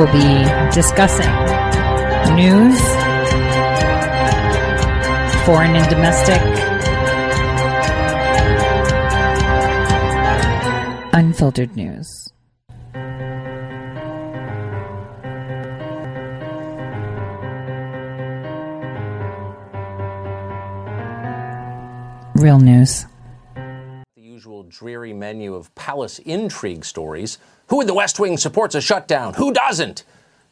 will be discussing news, foreign and domestic, unfiltered news. Real news. Menu of palace intrigue stories. Who in the West Wing supports a shutdown? Who doesn't?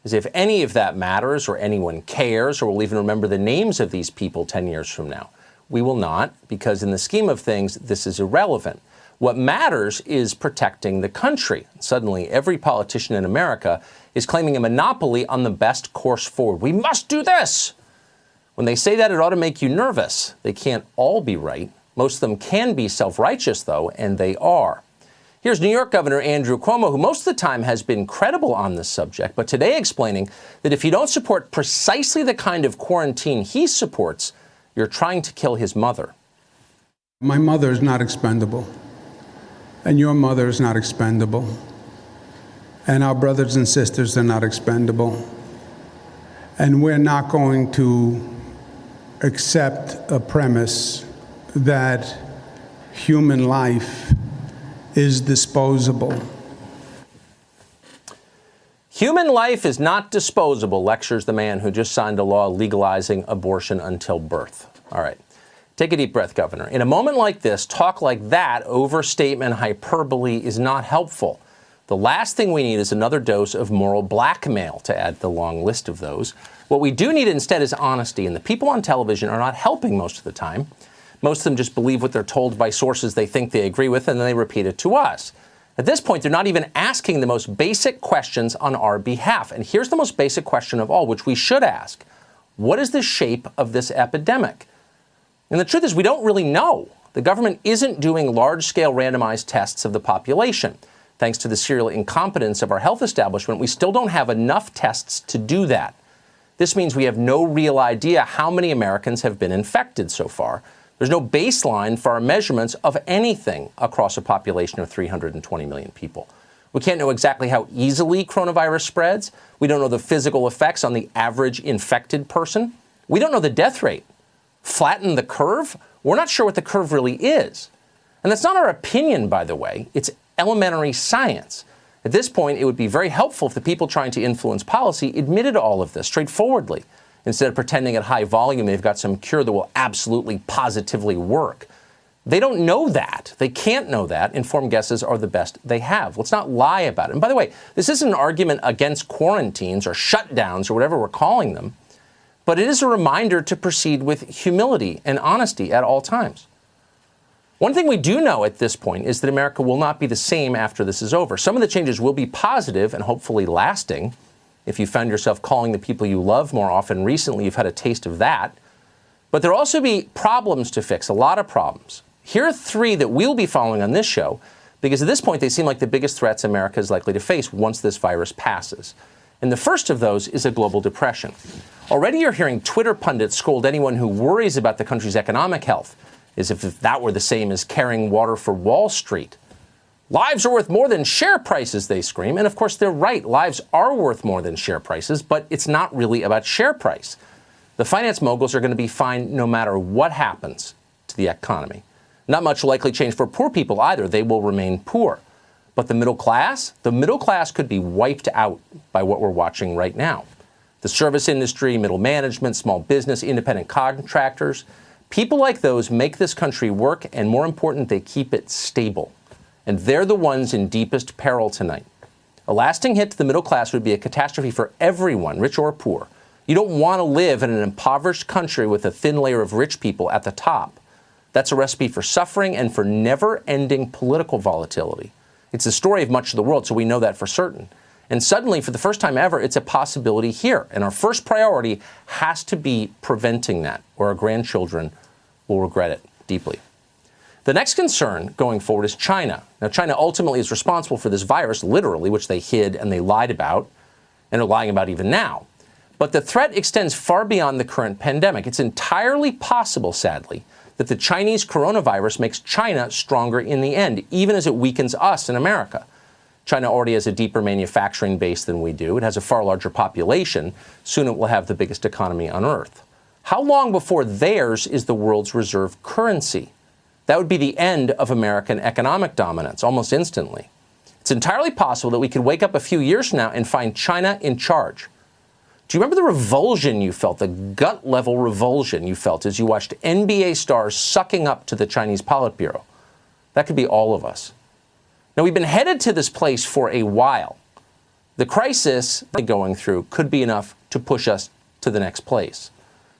As if any of that matters or anyone cares or will even remember the names of these people 10 years from now. We will not, because in the scheme of things, this is irrelevant. What matters is protecting the country. Suddenly, every politician in America is claiming a monopoly on the best course forward. We must do this. When they say that, it ought to make you nervous. They can't all be right. Most of them can be self righteous, though, and they are. Here's New York Governor Andrew Cuomo, who most of the time has been credible on this subject, but today explaining that if you don't support precisely the kind of quarantine he supports, you're trying to kill his mother. My mother is not expendable, and your mother is not expendable, and our brothers and sisters are not expendable, and we're not going to accept a premise that human life is disposable. Human life is not disposable, lectures the man who just signed a law legalizing abortion until birth. All right. Take a deep breath, Governor. In a moment like this, talk like that, overstatement, hyperbole, is not helpful. The last thing we need is another dose of moral blackmail to add to the long list of those. What we do need instead is honesty, and the people on television are not helping most of the time. Most of them just believe what they're told by sources they think they agree with, and then they repeat it to us. At this point, they're not even asking the most basic questions on our behalf. And here's the most basic question of all, which we should ask What is the shape of this epidemic? And the truth is, we don't really know. The government isn't doing large scale randomized tests of the population. Thanks to the serial incompetence of our health establishment, we still don't have enough tests to do that. This means we have no real idea how many Americans have been infected so far. There's no baseline for our measurements of anything across a population of 320 million people. We can't know exactly how easily coronavirus spreads. We don't know the physical effects on the average infected person. We don't know the death rate. Flatten the curve? We're not sure what the curve really is. And that's not our opinion, by the way. It's elementary science. At this point, it would be very helpful if the people trying to influence policy admitted all of this straightforwardly instead of pretending at high volume they've got some cure that will absolutely positively work. They don't know that. They can't know that. Informed guesses are the best they have. Let's not lie about it. And by the way, this isn't an argument against quarantines or shutdowns or whatever we're calling them, but it is a reminder to proceed with humility and honesty at all times. One thing we do know at this point is that America will not be the same after this is over. Some of the changes will be positive and hopefully lasting. If you found yourself calling the people you love more often recently, you've had a taste of that. But there'll also be problems to fix, a lot of problems. Here are three that we'll be following on this show, because at this point they seem like the biggest threats America is likely to face once this virus passes. And the first of those is a global depression. Already you're hearing Twitter pundits scold anyone who worries about the country's economic health, as if that were the same as carrying water for Wall Street. Lives are worth more than share prices, they scream. And of course, they're right. Lives are worth more than share prices, but it's not really about share price. The finance moguls are going to be fine no matter what happens to the economy. Not much likely change for poor people either. They will remain poor. But the middle class, the middle class could be wiped out by what we're watching right now. The service industry, middle management, small business, independent contractors, people like those make this country work, and more important, they keep it stable and they're the ones in deepest peril tonight. A lasting hit to the middle class would be a catastrophe for everyone, rich or poor. You don't want to live in an impoverished country with a thin layer of rich people at the top. That's a recipe for suffering and for never ending political volatility. It's the story of much of the world, so we know that for certain. And suddenly, for the first time ever, it's a possibility here. And our first priority has to be preventing that, or our grandchildren will regret it deeply. The next concern going forward is China. Now, China ultimately is responsible for this virus, literally, which they hid and they lied about and are lying about even now. But the threat extends far beyond the current pandemic. It's entirely possible, sadly, that the Chinese coronavirus makes China stronger in the end, even as it weakens us in America. China already has a deeper manufacturing base than we do. It has a far larger population. Soon it will have the biggest economy on earth. How long before theirs is the world's reserve currency? That would be the end of American economic dominance almost instantly. It's entirely possible that we could wake up a few years from now and find China in charge. Do you remember the revulsion you felt, the gut level revulsion you felt as you watched NBA stars sucking up to the Chinese Politburo? That could be all of us. Now, we've been headed to this place for a while. The crisis going through could be enough to push us to the next place.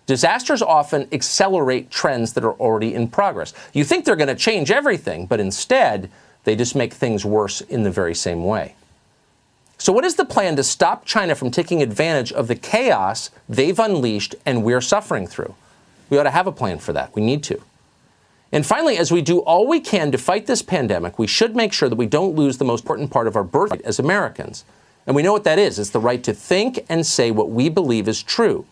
Disasters often accelerate trends that are already in progress. You think they're going to change everything, but instead, they just make things worse in the very same way. So, what is the plan to stop China from taking advantage of the chaos they've unleashed and we're suffering through? We ought to have a plan for that. We need to. And finally, as we do all we can to fight this pandemic, we should make sure that we don't lose the most important part of our birthright as Americans. And we know what that is it's the right to think and say what we believe is true.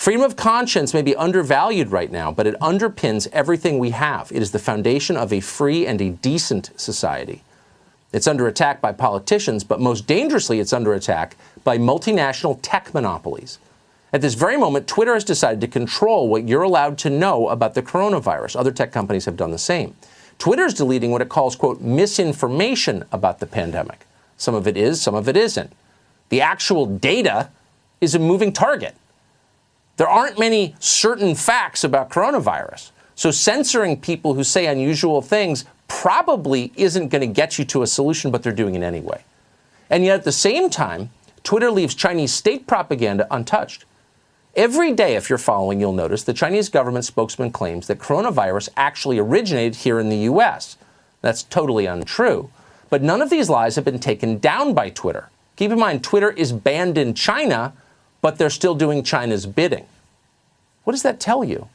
Freedom of conscience may be undervalued right now, but it underpins everything we have. It is the foundation of a free and a decent society. It's under attack by politicians, but most dangerously, it's under attack by multinational tech monopolies. At this very moment, Twitter has decided to control what you're allowed to know about the coronavirus. Other tech companies have done the same. Twitter is deleting what it calls, quote, misinformation about the pandemic. Some of it is, some of it isn't. The actual data is a moving target. There aren't many certain facts about coronavirus. So censoring people who say unusual things probably isn't going to get you to a solution, but they're doing it anyway. And yet at the same time, Twitter leaves Chinese state propaganda untouched. Every day, if you're following, you'll notice the Chinese government spokesman claims that coronavirus actually originated here in the US. That's totally untrue. But none of these lies have been taken down by Twitter. Keep in mind, Twitter is banned in China, but they're still doing China's bidding. What does that tell you?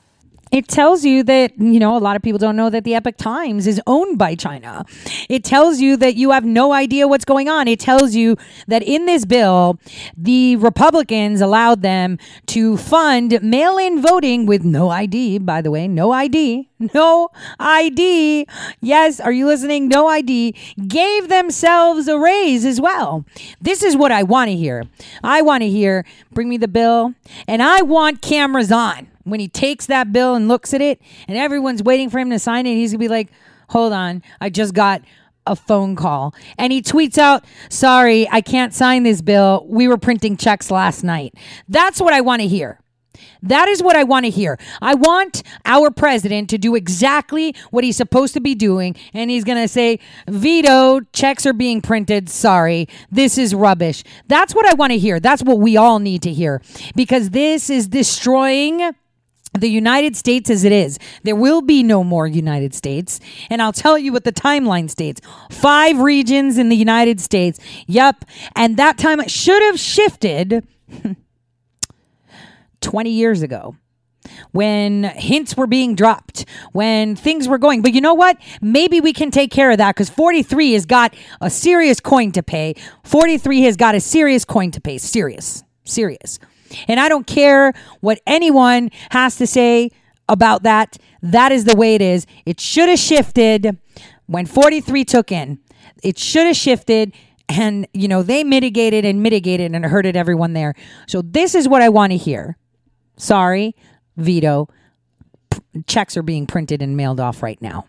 It tells you that, you know, a lot of people don't know that the Epoch Times is owned by China. It tells you that you have no idea what's going on. It tells you that in this bill, the Republicans allowed them to fund mail in voting with no ID, by the way, no ID, no ID. Yes, are you listening? No ID. Gave themselves a raise as well. This is what I want to hear. I want to hear, bring me the bill, and I want cameras on when he takes that bill and looks at it and everyone's waiting for him to sign it, he's gonna be like, hold on, I just got a phone call. And he tweets out, sorry, I can't sign this bill. We were printing checks last night. That's what I want to hear. That is what I want to hear. I want our president to do exactly what he's supposed to be doing. And he's going to say, veto, checks are being printed. Sorry, this is rubbish. That's what I want to hear. That's what we all need to hear because this is destroying the United States as it is. There will be no more United States. And I'll tell you what the timeline states five regions in the United States. Yep. And that time should have shifted 20 years ago when hints were being dropped, when things were going. But you know what? Maybe we can take care of that because 43 has got a serious coin to pay. 43 has got a serious coin to pay. Serious. Serious. And I don't care what anyone has to say about that. That is the way it is. It should have shifted when 43 took in. It should have shifted and you know they mitigated and mitigated and hurted everyone there. So this is what I want to hear. Sorry, veto. P- checks are being printed and mailed off right now.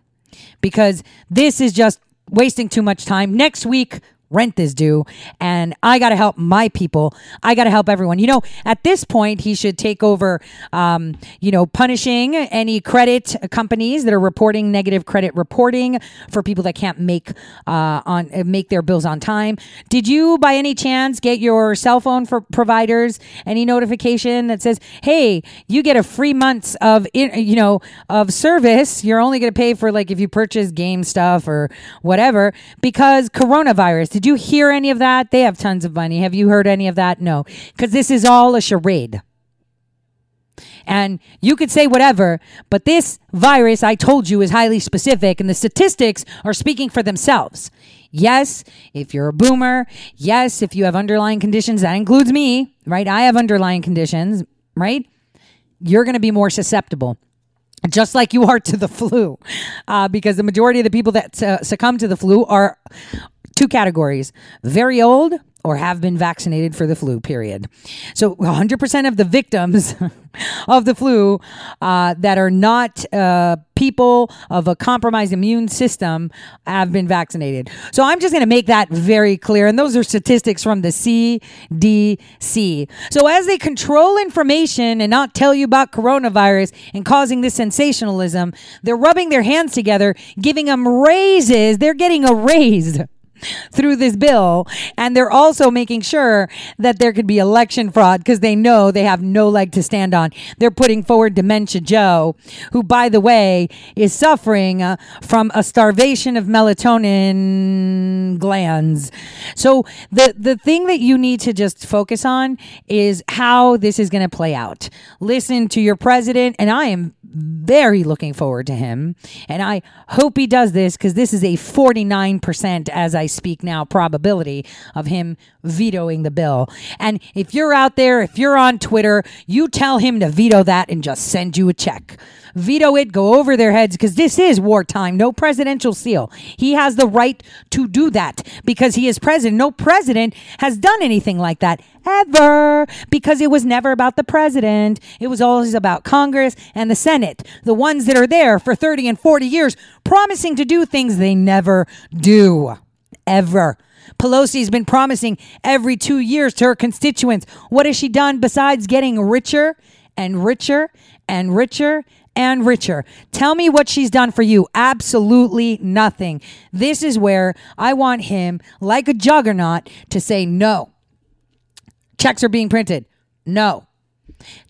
Because this is just wasting too much time. Next week rent is due and I got to help my people. I got to help everyone. You know, at this point, he should take over, um, you know, punishing any credit companies that are reporting negative credit reporting for people that can't make uh, on make their bills on time. Did you, by any chance, get your cell phone for providers any notification that says, "Hey, you get a free months of you know of service. You're only going to pay for like if you purchase game stuff or whatever because coronavirus." Did you hear any of that? They have tons of money. Have you heard any of that? No, because this is all a charade. And you could say whatever, but this virus, I told you, is highly specific, and the statistics are speaking for themselves. Yes, if you're a boomer, yes, if you have underlying conditions, that includes me, right? I have underlying conditions, right? You're going to be more susceptible just like you are to the flu, uh, because the majority of the people that uh, succumb to the flu are two categories very old or have been vaccinated for the flu, period. So 100% of the victims of the flu uh, that are not uh, people of a compromised immune system have been vaccinated. So I'm just going to make that very clear. And those are statistics from the CDC. So as they control information and not tell you about coronavirus and causing this sensationalism, they're rubbing their hands together, giving them raises. They're getting a raise through this bill. And they're also making sure that there could be election fraud because they know they have no leg to stand on. They're putting forward Dementia Joe, who, by the way, is suffering uh, from a starvation of melatonin glands. So the, the thing that you need to just focus on is how this is going to play out. Listen to your president, and I am very looking forward to him. And I hope he does this because this is a 49% as I speak now probability of him vetoing the bill. And if you're out there, if you're on Twitter, you tell him to veto that and just send you a check. Veto it, go over their heads because this is wartime. No presidential seal. He has the right to do that because he is president. No president has done anything like that ever because it was never about the president. It was always about Congress and the Senate, the ones that are there for 30 and 40 years promising to do things they never do. Ever. Pelosi's been promising every two years to her constituents. What has she done besides getting richer and richer and richer and richer. Tell me what she's done for you. Absolutely nothing. This is where I want him, like a juggernaut, to say no. Checks are being printed. No.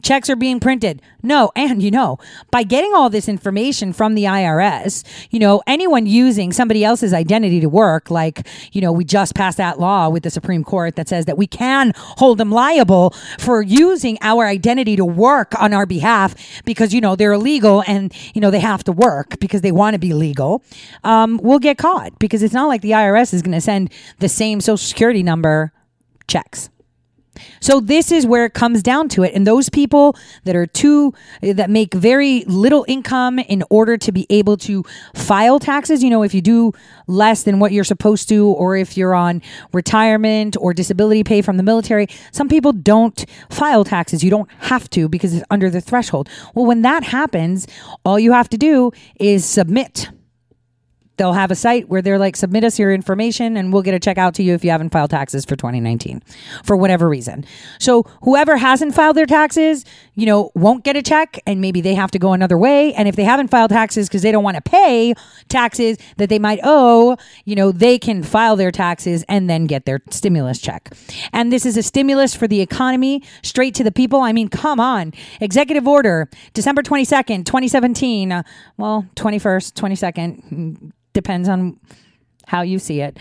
Checks are being printed. No. And, you know, by getting all this information from the IRS, you know, anyone using somebody else's identity to work, like, you know, we just passed that law with the Supreme Court that says that we can hold them liable for using our identity to work on our behalf because, you know, they're illegal and, you know, they have to work because they want to be legal, um, will get caught because it's not like the IRS is going to send the same social security number checks. So this is where it comes down to it. And those people that are too, that make very little income in order to be able to file taxes, you know, if you do less than what you're supposed to, or if you're on retirement or disability pay from the military, some people don't file taxes. You don't have to because it's under the threshold. Well, when that happens, all you have to do is submit they'll have a site where they're like submit us your information and we'll get a check out to you if you haven't filed taxes for 2019 for whatever reason. So whoever hasn't filed their taxes you know won't get a check and maybe they have to go another way. And if they haven't filed taxes because they don't want to pay taxes that they might owe you know they can file their taxes and then get their stimulus check. And this is a stimulus for the economy straight to the people. I mean come on. Executive order december 22nd 2017 uh, well 21st 22nd depends on how you see it.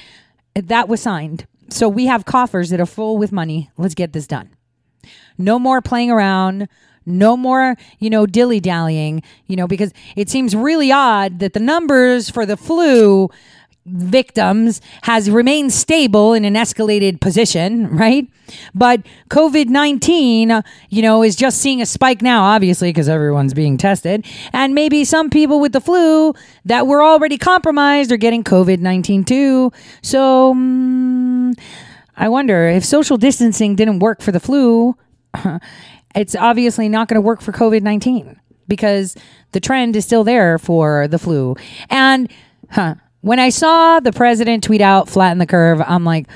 That was signed. So we have coffers that are full with money. Let's get this done. No more playing around. No more, you know, dilly dallying, you know, because it seems really odd that the numbers for the flu victims has remained stable in an escalated position, right? But COVID 19, you know, is just seeing a spike now, obviously, because everyone's being tested. And maybe some people with the flu that were already compromised are getting COVID 19 too. So um, I wonder if social distancing didn't work for the flu, it's obviously not going to work for COVID 19 because the trend is still there for the flu. And, huh, when I saw the president tweet out flatten the curve, I'm like,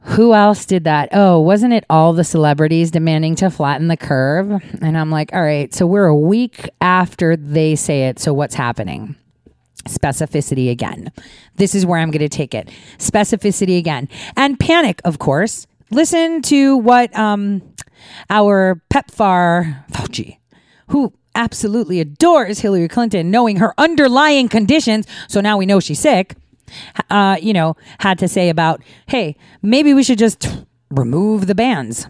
who else did that? Oh, wasn't it all the celebrities demanding to flatten the curve? And I'm like, all right, so we're a week after they say it. So what's happening? Specificity again. This is where I'm going to take it. Specificity again. And panic, of course. Listen to what um, our PEPFAR Fauci, who absolutely adores Hillary Clinton, knowing her underlying conditions. So now we know she's sick. Uh, you know, had to say about, hey, maybe we should just remove the bans.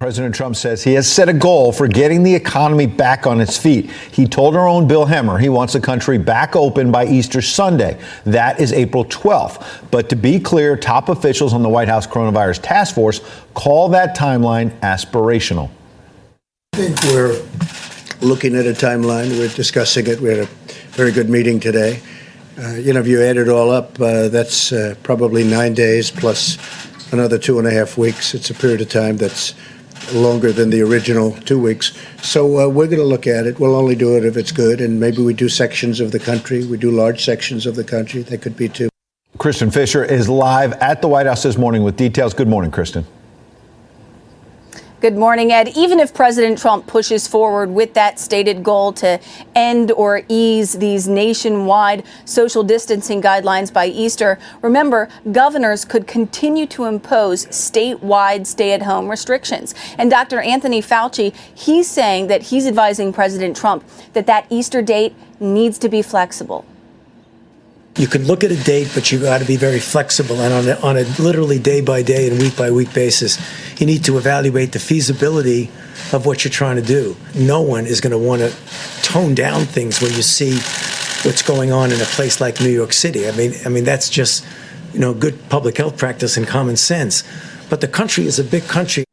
President Trump says he has set a goal for getting the economy back on its feet. He told our own Bill Hemmer he wants the country back open by Easter Sunday. That is April 12th. But to be clear, top officials on the White House Coronavirus Task Force call that timeline aspirational. I think we're looking at a timeline. We're discussing it. We had a very good meeting today. Uh, you know, if you add it all up, uh, that's uh, probably nine days plus another two and a half weeks. It's a period of time that's longer than the original two weeks. So uh, we're going to look at it. We'll only do it if it's good, and maybe we do sections of the country. We do large sections of the country. That could be two. Kristen Fisher is live at the White House this morning with details. Good morning, Kristen. Good morning, Ed. Even if President Trump pushes forward with that stated goal to end or ease these nationwide social distancing guidelines by Easter, remember, governors could continue to impose statewide stay at home restrictions. And Dr. Anthony Fauci, he's saying that he's advising President Trump that that Easter date needs to be flexible. You can look at a date, but you got to be very flexible. And on a, on a literally day by day and week by week basis, you need to evaluate the feasibility of what you're trying to do. No one is going to want to tone down things when you see what's going on in a place like New York City. I mean, I mean that's just you know good public health practice and common sense. But the country is a big country.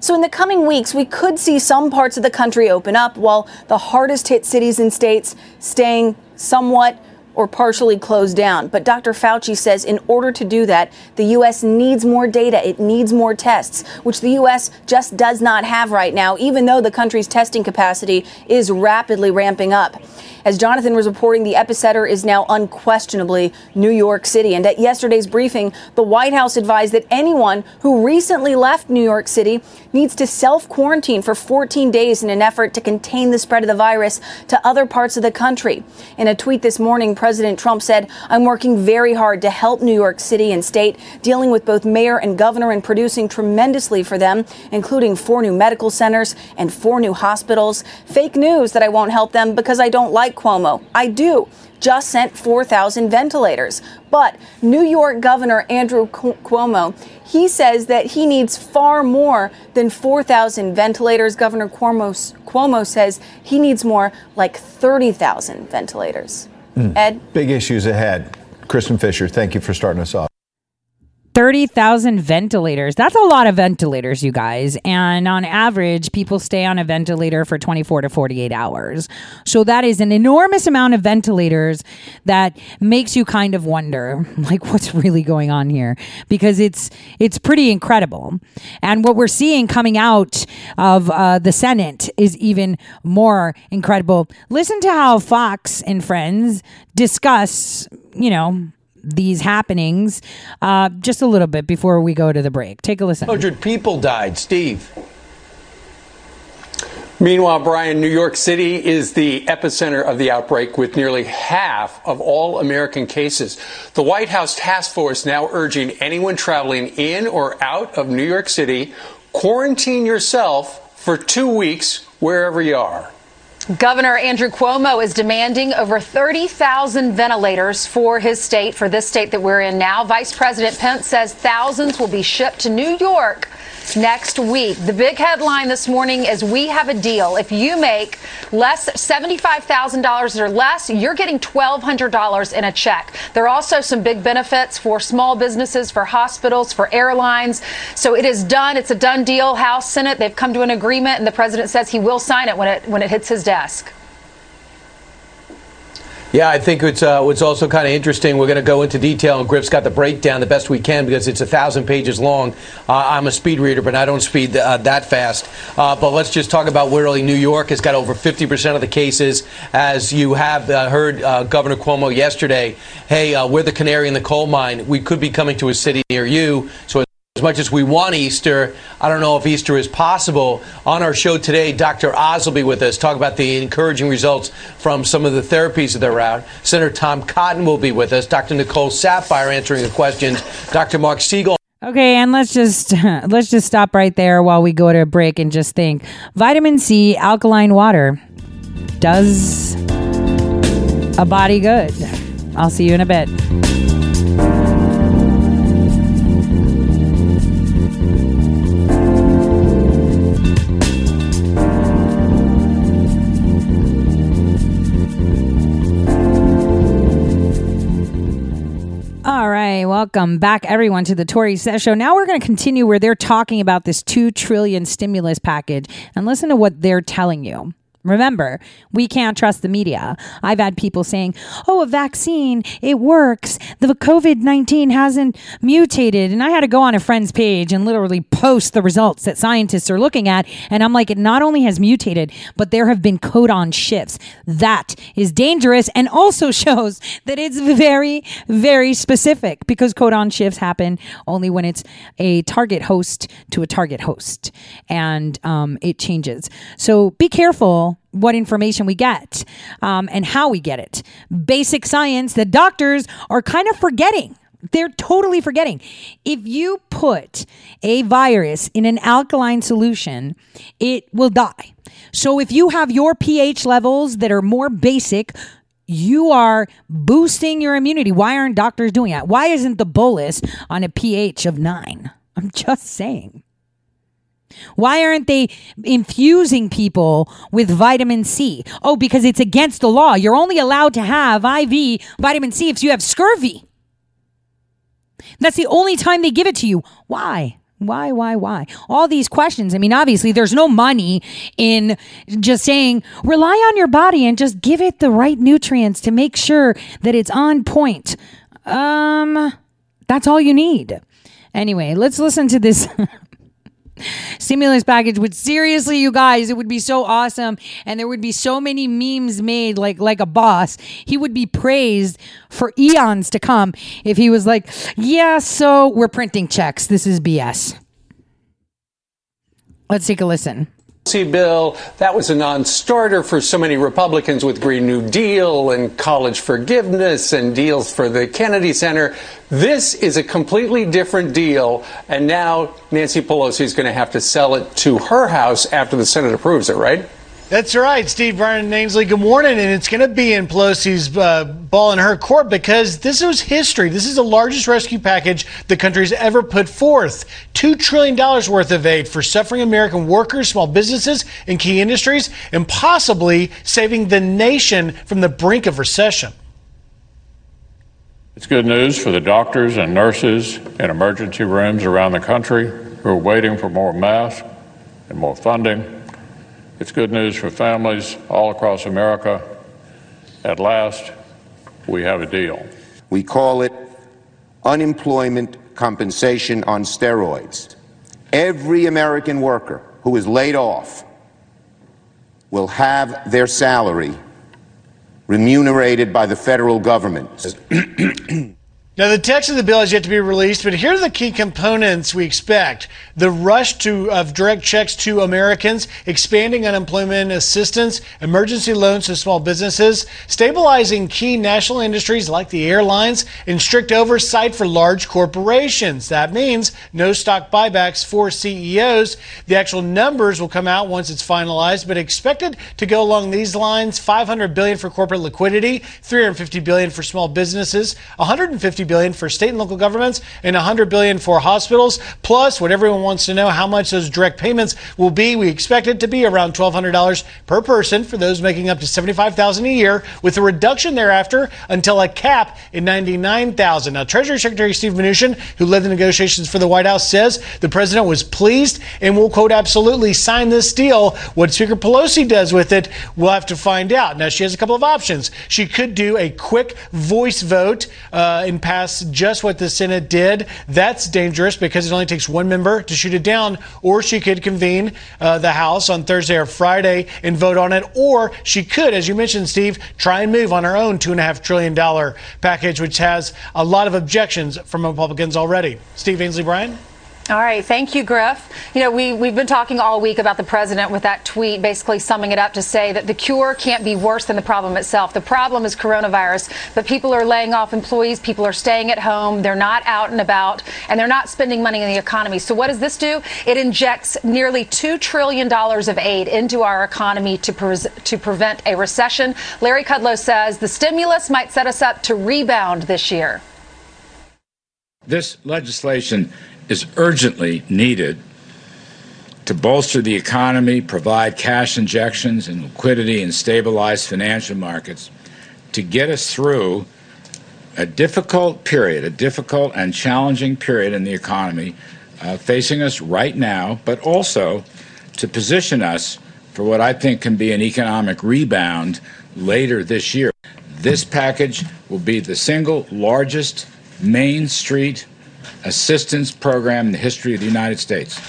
So, in the coming weeks, we could see some parts of the country open up while the hardest hit cities and states staying somewhat or partially closed down. But Dr. Fauci says in order to do that, the U.S. needs more data. It needs more tests, which the U.S. just does not have right now, even though the country's testing capacity is rapidly ramping up. As Jonathan was reporting, the epicenter is now unquestionably New York City. And at yesterday's briefing, the White House advised that anyone who recently left New York City needs to self quarantine for 14 days in an effort to contain the spread of the virus to other parts of the country. In a tweet this morning, President Trump said, I'm working very hard to help New York City and state, dealing with both mayor and governor and producing tremendously for them, including four new medical centers and four new hospitals. Fake news that I won't help them because I don't like Cuomo. I do just sent 4,000 ventilators. But New York Governor Andrew Cuomo, he says that he needs far more than 4,000 ventilators. Governor Cuomo, Cuomo says he needs more like 30,000 ventilators. Mm. Ed? Big issues ahead. Kristen Fisher, thank you for starting us off. 30,000 ventilators. That's a lot of ventilators, you guys. And on average, people stay on a ventilator for 24 to 48 hours. So that is an enormous amount of ventilators that makes you kind of wonder like what's really going on here because it's it's pretty incredible. And what we're seeing coming out of uh, the Senate is even more incredible. Listen to how Fox and Friends discuss, you know, these happenings uh, just a little bit before we go to the break. Take a listen. 100 people died. Steve. Meanwhile, Brian, New York City is the epicenter of the outbreak with nearly half of all American cases. The White House task force now urging anyone traveling in or out of New York City quarantine yourself for two weeks wherever you are. Governor Andrew Cuomo is demanding over 30,000 ventilators for his state, for this state that we're in now. Vice President Pence says thousands will be shipped to New York next week. The big headline this morning is we have a deal. If you make less $75,000 or less, you're getting $1,200 in a check. There are also some big benefits for small businesses, for hospitals, for airlines. So it is done. It's a done deal. House, Senate, they've come to an agreement, and the president says he will sign it when it when it hits his desk. Yeah, I think it's uh, what's also kind of interesting. We're going to go into detail, and Griff's got the breakdown the best we can because it's a thousand pages long. Uh, I'm a speed reader, but I don't speed uh, that fast. Uh, but let's just talk about where really New York has got over 50% of the cases. As you have uh, heard uh, Governor Cuomo yesterday, hey, we're the canary in the coal mine. We could be coming to a city near you. So as much as we want Easter, I don't know if Easter is possible. On our show today, Dr. Oz will be with us, talk about the encouraging results from some of the therapies that are out. Senator Tom Cotton will be with us, Dr. Nicole Saphier answering the questions, Dr. Mark Siegel. Okay, and let's just let's just stop right there while we go to a break and just think. Vitamin C, alkaline water, does a body good. I'll see you in a bit. Right, welcome back, everyone, to the Tore Says Show. Now we're going to continue where they're talking about this two trillion stimulus package, and listen to what they're telling you. Remember, we can't trust the media. I've had people saying, oh, a vaccine, it works. The COVID 19 hasn't mutated. And I had to go on a friend's page and literally post the results that scientists are looking at. And I'm like, it not only has mutated, but there have been codon shifts. That is dangerous and also shows that it's very, very specific because codon shifts happen only when it's a target host to a target host and um, it changes. So be careful what information we get um, and how we get it. Basic science that doctors are kind of forgetting. They're totally forgetting. If you put a virus in an alkaline solution, it will die. So if you have your pH levels that are more basic, you are boosting your immunity. Why aren't doctors doing that? Why isn't the bolus on a pH of nine? I'm just saying. Why aren't they infusing people with vitamin C? Oh, because it's against the law. You're only allowed to have IV vitamin C if you have scurvy. That's the only time they give it to you. Why? Why, why, why? All these questions. I mean, obviously, there's no money in just saying rely on your body and just give it the right nutrients to make sure that it's on point. Um, that's all you need. Anyway, let's listen to this stimulus package would seriously you guys it would be so awesome. And there would be so many memes made like like a boss. He would be praised for eons to come if he was like yeah so we're printing checks. This is bs let's take a listen bill. That was a non-starter for so many republicans with green new deal and college forgiveness and deals for the kennedy center. This is a completely different deal and now nancy pelosi is going to have to sell it to her house after the senate approves it right that's right, Steve Brian Ainsley. Good morning, and it's going to be in Pelosi's uh, ball in her court because this is history. This is the largest rescue package the country's ever put forth. Two trillion dollars worth of aid for suffering American workers, small businesses, and key industries, and possibly saving the nation from the brink of recession. It's good news for the doctors and nurses in emergency rooms around the country who are waiting for more masks and more funding. It's good news for families all across America. At last, we have a deal. We call it unemployment compensation on steroids. Every American worker who is laid off will have their salary remunerated by the federal government. Now, the text of the bill has yet to be released, but here are the key components we expect. The rush to, of direct checks to Americans, expanding unemployment assistance, emergency loans to small businesses, stabilizing key national industries like the airlines, and strict oversight for large corporations. That means no stock buybacks for CEOs. The actual numbers will come out once it's finalized, but expected to go along these lines 500 billion for corporate liquidity, 350 billion for small businesses, 150 billion for state and local governments and 100 billion for hospitals. Plus, what everyone wants to know how much those direct payments will be. We expect it to be around $1,200 per person for those making up to 75,000 a year, with a reduction thereafter until a cap in 99,000. Now, Treasury Secretary Steve Mnuchin, who led the negotiations for the White House, says the president was pleased and will quote absolutely sign this deal. What Speaker Pelosi does with it, we'll have to find out. Now, she has a couple of options. She could do a quick voice vote uh, pass pass just what the Senate did. That's dangerous because it only takes one member to shoot it down. Or she could convene uh, the House on Thursday or Friday and vote on it. Or she could, as you mentioned, Steve, try and move on her own $2.5 trillion package, which has a lot of objections from Republicans already. Steve Ainsley Brian? All right, thank you, Griff. You know, we, we've been talking all week about the president with that tweet, basically summing it up to say that the cure can't be worse than the problem itself. The problem is coronavirus, but people are laying off employees, people are staying at home, they're not out and about, and they're not spending money in the economy. So, what does this do? It injects nearly $2 trillion of aid into our economy to, pre- to prevent a recession. Larry Kudlow says the stimulus might set us up to rebound this year. This legislation is urgently needed to bolster the economy, provide cash injections and liquidity, and stabilize financial markets to get us through a difficult period, a difficult and challenging period in the economy uh, facing us right now, but also to position us for what I think can be an economic rebound later this year. This package will be the single largest Main Street assistance program in the history of the United States.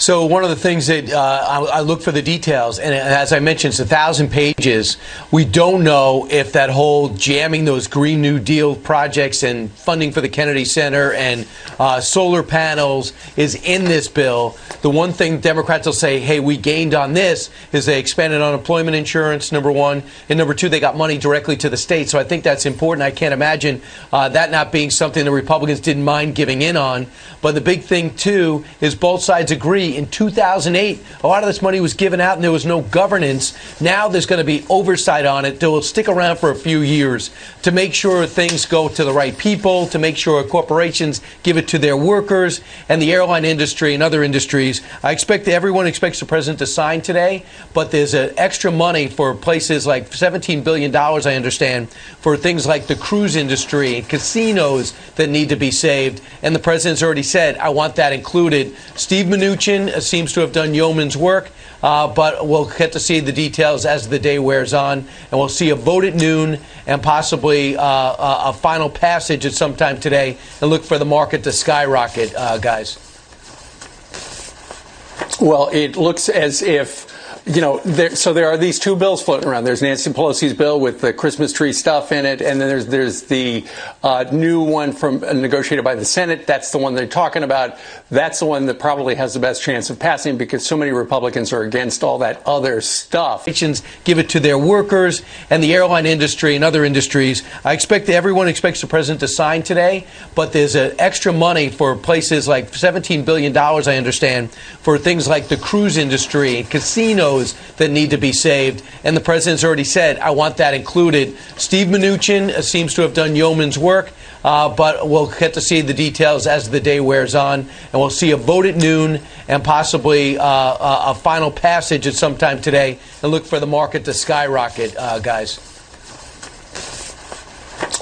So one of the things that uh, I, I, look for the details, and as I mentioned, it's a thousand pages. We don't know if that whole jamming those Green New Deal projects and funding for the Kennedy Center and uh, solar panels is in this bill. The one thing Democrats will say, "Hey, we gained on this," is they expanded unemployment insurance. Number one, and number two, they got money directly to the state. So I think that's important. I can't imagine uh, that not being something the Republicans didn't mind giving in on. But the big thing too is both sides agree in 2008, a lot of this money was given out and there was no governance. Now there's going to be oversight on it that will stick around for a few years to make sure things go to the right people, to make sure corporations give it to their workers and the airline industry and other industries. I expect everyone expects the president to sign today, but there's extra money for places like $17 billion, I understand, for things like the cruise industry and casinos that need to be saved. And the president's already said, I want that included. Steve Mnuchin uh, seems to have done yeoman's work, uh, but we'll get to see the details as the day wears on. And we'll see a vote at noon and possibly uh, a, final passage at some time today and look for the market to skyrocket, uh, guys. Well, it looks as if you know, there, so there are these two bills floating around. There's Nancy Pelosi's bill with the Christmas tree stuff in it, and then there's there's the uh, new one from uh, negotiated by the Senate. That's the one they're talking about. That's the one that probably has the best chance of passing because so many Republicans are against all that other stuff. Give it to their workers and the airline industry and other industries. I expect everyone expects the president to sign today, but there's an extra money for places like 17 billion dollars. I understand for things like the cruise industry, casinos that need to be saved. And the president's already said, I want that included. Steve Mnuchin uh, seems to have done yeoman's work. Uh, but we'll get to see the details as the day wears on, and we'll see a vote at noon and possibly uh, a, a, final passage at some time today, and look for the market to skyrocket, uh, guys.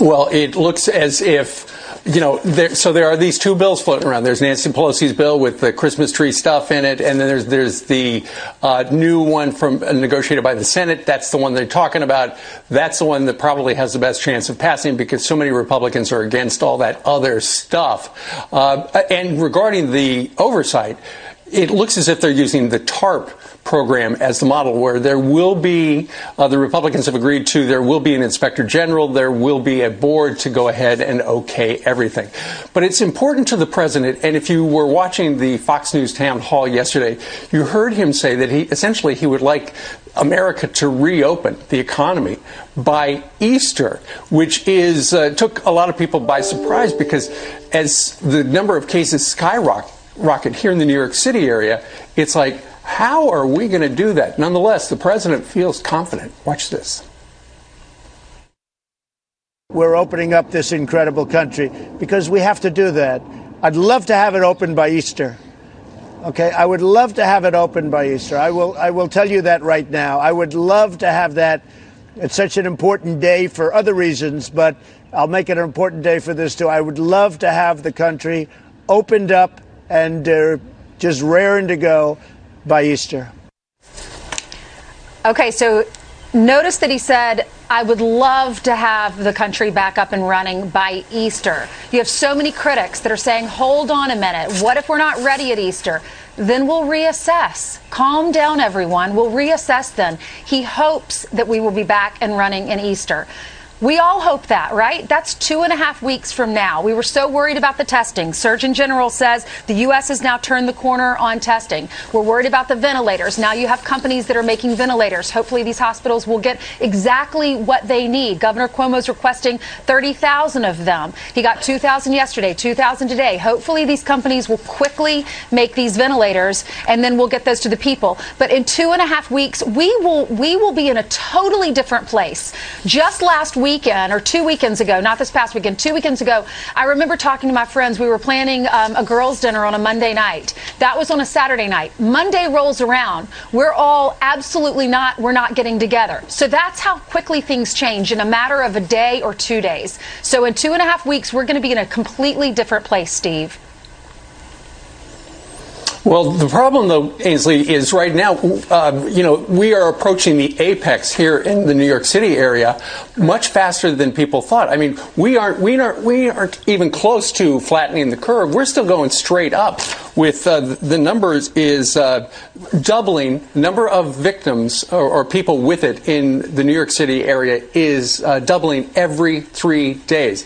Well, it looks as if you know, there, so there are these two bills floating around. There's Nancy Pelosi's bill with the Christmas tree stuff in it, and then there's there's the uh, new one from uh, negotiated by the Senate. That's the one they're talking about. That's the one that probably has the best chance of passing because so many Republicans are against all that other stuff. Uh, and regarding the oversight, it looks as if they're using the TARP program as the model, where there will be, uh, the Republicans have agreed to, there will be an inspector general, there will be a board to go ahead and okay everything. But it's important to the president, and if you were watching the Fox News town hall yesterday, you heard him say that he essentially he would like America to reopen the economy by Easter, which is uh, took a lot of people by surprise because as the number of cases skyrocket rocket here in the New York City area, it's like how are we going to do that? Nonetheless, the president feels confident. Watch this. We're opening up this incredible country because we have to do that. I'd love to have it open by Easter. Okay, I would love to have it open by Easter. I will I will tell you that right now. I would love to have that. It's such an important day for other reasons, but I'll make it an important day for this too. I would love to have the country opened up and uh, just raring to go by Easter. Okay, so notice that he said, I would love to have the country back up and running by Easter. You have so many critics that are saying, hold on a minute. What if we're not ready at Easter? Then we'll reassess. Calm down, everyone. We'll reassess then. He hopes that we will be back and running in Easter. We all hope that, right? That's two and a half weeks from now. We were so worried about the testing. Surgeon General says the U.S. has now turned the corner on testing. We're worried about the ventilators. Now you have companies that are making ventilators. Hopefully these hospitals will get exactly what they need. Governor Cuomo's requesting 30,000 of them. He got 2,000 yesterday, 2,000 today. Hopefully these companies will quickly make these ventilators and then we'll get those to the people. But in two and a half weeks, we will, we will be in a totally different place. Just last week, weekend or two weekends ago, not this past weekend, two weekends ago, I remember talking to my friends. We were planning um, a girls' dinner on a Monday night. That was on a Saturday night. Monday rolls around. We're all absolutely not, we're not getting together. So that's how quickly things change in a matter of a day or two days. So in two and a half weeks, we're going to be in a completely different place, Steve. Well, the problem, though, Ainsley, is right now, uh, you know, we are approaching the apex here in the New York City area much faster than people thought. I mean, we aren't we aren't we aren't even close to flattening the curve. We're still going straight up. With uh, the numbers is uh, doubling. Number of victims or, or, people with it in the New York City area is uh, doubling every three days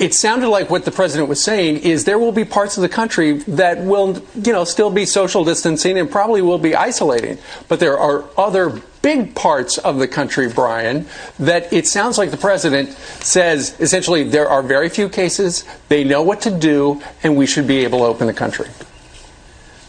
it sounded like what the president was saying is there will be parts of the country that will, you know, still be social distancing and probably will be isolating. But there are other big parts of the country, Brian, that it sounds like the president says essentially there are very few cases, they know what to do, and we should be able to open the country.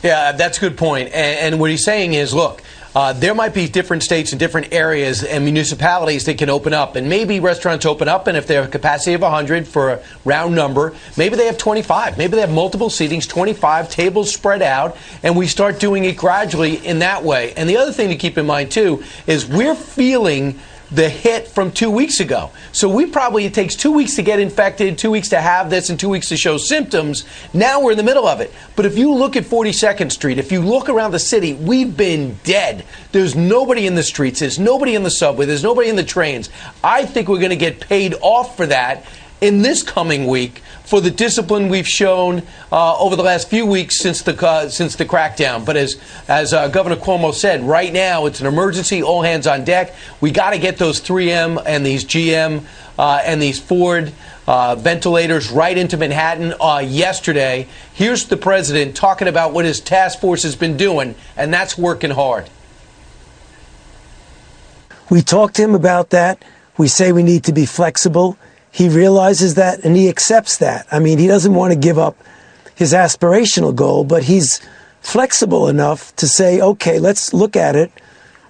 Yeah, that's a good point. And, and what he's saying is, look, uh, there might be different states and different areas and municipalities that can open up. And maybe restaurants open up, and if they have a capacity of 100 for a round number, maybe they have 25. Maybe they have multiple seatings, 25 tables spread out, and we start doing it gradually in that way. And the other thing to keep in mind, too, is we're feeling the hit from two weeks ago. So we probably, it takes two weeks to get infected, two weeks to have this, and two weeks to show symptoms. Now we're in the middle of it. But if you look at 42nd Street, if you look around the city, we've been dead. There's nobody in the streets, there's nobody in the subway, there's nobody in the trains. I think we're going to get paid off for that in this coming week for the discipline we've shown uh, over the last few weeks since the uh, since the crackdown. But as as uh, Governor Cuomo said, right now it's an emergency, all hands on deck. We got to get those 3M and these GM uh, and these Ford. Uh, ventilators right into Manhattan uh, yesterday. Here's the president talking about what his task force has been doing, and that's working hard. We talked to him about that. We say we need to be flexible. He realizes that and he accepts that. I mean, he doesn't want to give up his aspirational goal, but he's flexible enough to say, okay, let's look at it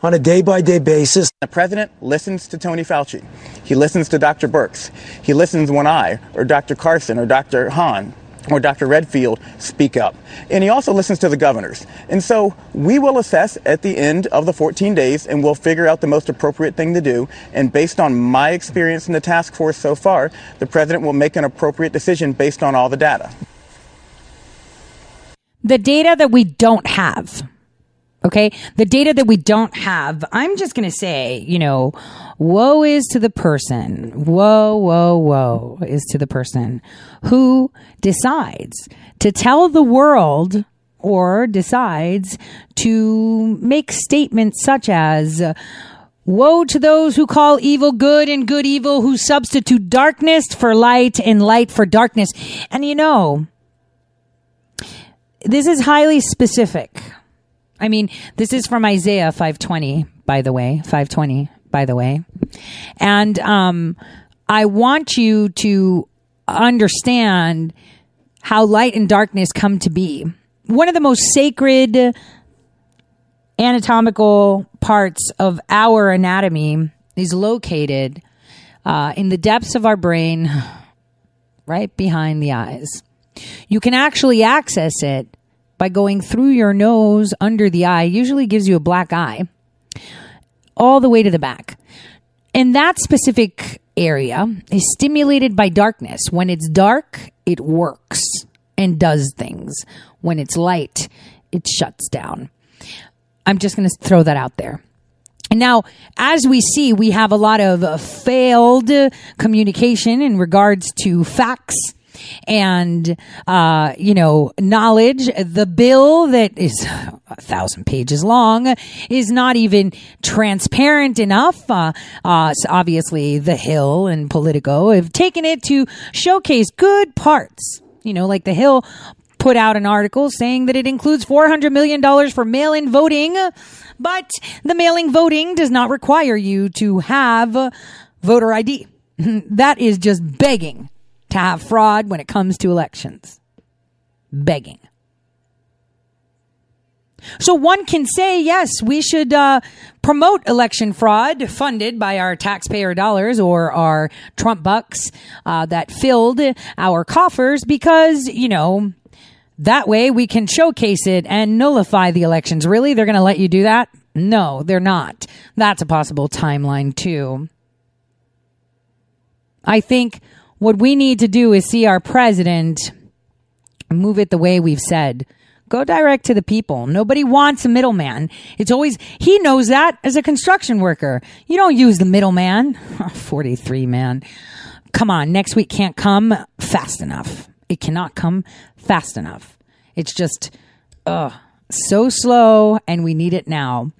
on a day by day basis. The president listens to Tony Fauci. He listens to Dr. Birx. He listens when I, or Dr. Carson, or Dr. Hahn, or Dr. Redfield speak up. And he also listens to the governors. And so we will assess at the end of the 14 days and we'll figure out the most appropriate thing to do. And based on my experience in the task force so far, the president will make an appropriate decision based on all the data. The data that we don't have. Okay. The data that we don't have, I'm just going to say, you know, woe is to the person. Whoa, whoa, whoa is to the person who decides to tell the world or decides to make statements such as, Woe to those who call evil good and good evil, who substitute darkness for light and light for darkness. And you know, this is highly specific. I mean, this is from Isaiah 520, by the way, 520, by the way. And um, I want you to understand how light and darkness come to be. One of the most sacred anatomical parts of our anatomy is located uh, in the depths of our brain, right behind the eyes. You can actually access it by going through your nose under the eye, usually gives you a black eye, all the way to the back. And that specific area is stimulated by darkness. When it's dark, it works and does things. When it's light, it shuts down. I'm just going to throw that out there. And now, as we see, we have a lot of uh, failed communication in regards to facts and uh, you know knowledge. The bill that is a thousand pages long is not even transparent enough. Uh, uh, so obviously, The Hill and Politico have taken it to showcase good parts. You know, like The Hill put out an article saying that it includes $400 million for mail in voting, but the mailing voting does not require you to have voter ID. that is just begging to have fraud when it comes to elections. Begging. So one can say, yes, we should uh, promote election fraud funded by our taxpayer dollars or our Trump bucks uh, that filled our coffers because, you know, that way we can showcase it and nullify the elections. Really? They're going to let you do that? No, they're not. That's a possible timeline too. I think what we need to do is see our president move it the way we've said Go direct to the people. Nobody wants a middleman. It's always, he knows that as a construction worker. You don't use the middleman. 43, man. Come on. Next week can't come fast enough. It cannot come fast enough. It's just, ugh, so slow and we need it now.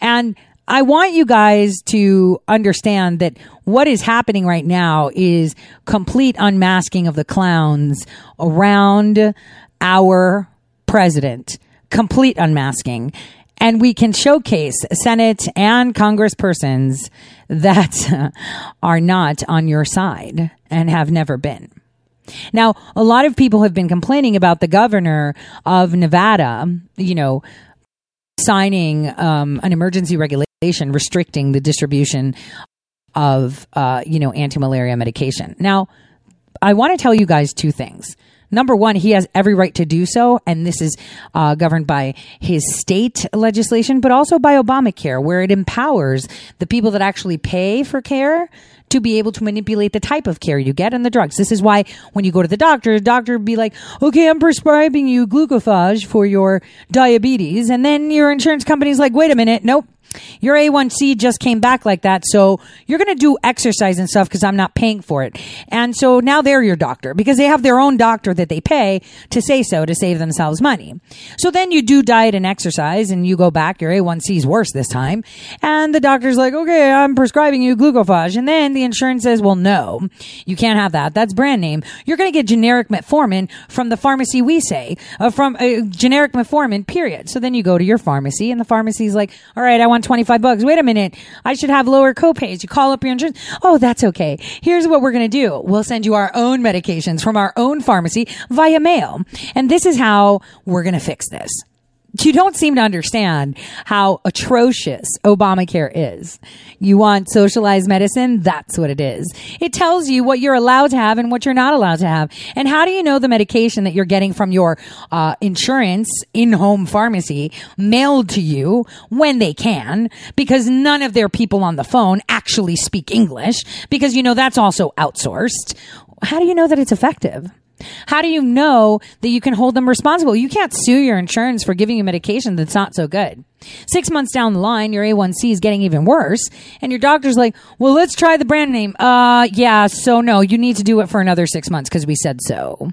And I want you guys to understand that what is happening right now is complete unmasking of the clowns around our president. Complete unmasking. And we can showcase Senate and Congresspersons that are not on your side and have never been. Now, a lot of people have been complaining about the governor of Nevada, you know, signing um, an emergency regulation restricting the distribution of, uh, you know, anti-malaria medication. Now, I want to tell you guys two things. Number one, he has every right to do so, and this is uh, governed by his state legislation, but also by Obamacare, where it empowers the people that actually pay for care to be able to manipulate the type of care you get and the drugs. This is why when you go to the doctor, the doctor be like, okay, I'm prescribing you glucophage for your diabetes. And then your insurance company's like, wait a minute. Nope. Your A1C just came back like that. So you're going to do exercise and stuff because I'm not paying for it. And so now they're your doctor because they have their own doctor that they pay to say so to save themselves money. So then you do diet and exercise and you go back. Your A1C is worse this time. And the doctor's like, okay, I'm prescribing you glucophage. And then the insurance says, well, no, you can't have that. That's brand name. You're going to get generic metformin from the pharmacy we say, uh, from uh, generic metformin, period. So then you go to your pharmacy and the pharmacy's like, all right, I want 25 bucks. Wait a minute. I should have lower copays. You call up your insurance. Oh, that's okay. Here's what we're going to do. We'll send you our own medications from our own pharmacy via mail. And this is how we're going to fix this you don't seem to understand how atrocious Obamacare is. You want socialized medicine? That's what it is. It tells you what you're allowed to have and what you're not allowed to have. And how do you know the medication that you're getting from your uh, insurance in-home pharmacy mailed to you when they can? Because none of their people on the phone actually speak English because you know that's also outsourced. How do you know that it's effective? How do you know that you can hold them responsible? You can't sue your insurance for giving you medication that's not so good. Six months down the line, your A1C is getting even worse, and your doctor's like, well, let's try the brand name. Uh, yeah, so no, you need to do it for another six months because we said so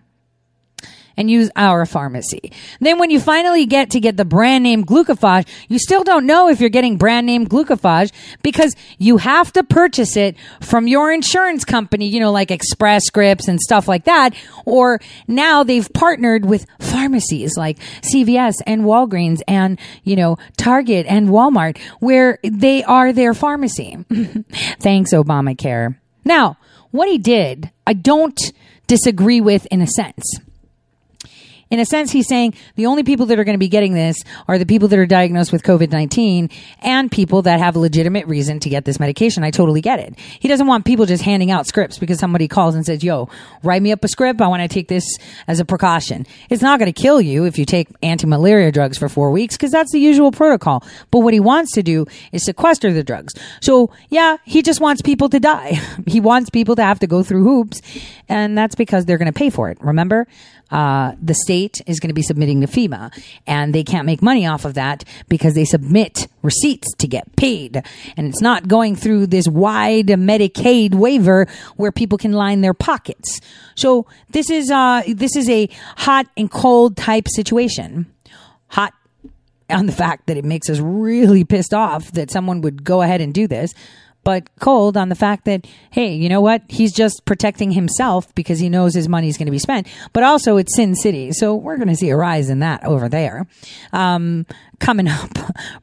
and use our pharmacy. Then when you finally get to get the brand name glucophage, you still don't know if you're getting brand name glucophage because you have to purchase it from your insurance company, you know, like Express Scripts and stuff like that. Or now they've partnered with pharmacies like CVS and Walgreens and, you know, Target and Walmart where they are their pharmacy. Thanks, Obamacare. Now, what he did, I don't disagree with in a sense in a sense, he's saying the only people that are going to be getting this are the people that are diagnosed with COVID 19 and people that have a legitimate reason to get this medication. I totally get it. He doesn't want people just handing out scripts because somebody calls and says, yo, write me up a script. I want to take this as a precaution. It's not going to kill you if you take anti malaria drugs for four weeks because that's the usual protocol. But what he wants to do is sequester the drugs. So yeah, he just wants people to die. he wants people to have to go through hoops and that's because they're going to pay for it. Remember? Uh, the state is going to be submitting to FEMA, and they can't make money off of that because they submit receipts to get paid, and it's not going through this wide Medicaid waiver where people can line their pockets. So this is uh, this is a hot and cold type situation. Hot on the fact that it makes us really pissed off that someone would go ahead and do this but cold on the fact that, hey, you know what? He's just protecting himself because he knows his money is going to be spent. But also, it's Sin City. So we're going to see a rise in that over there. Um, coming up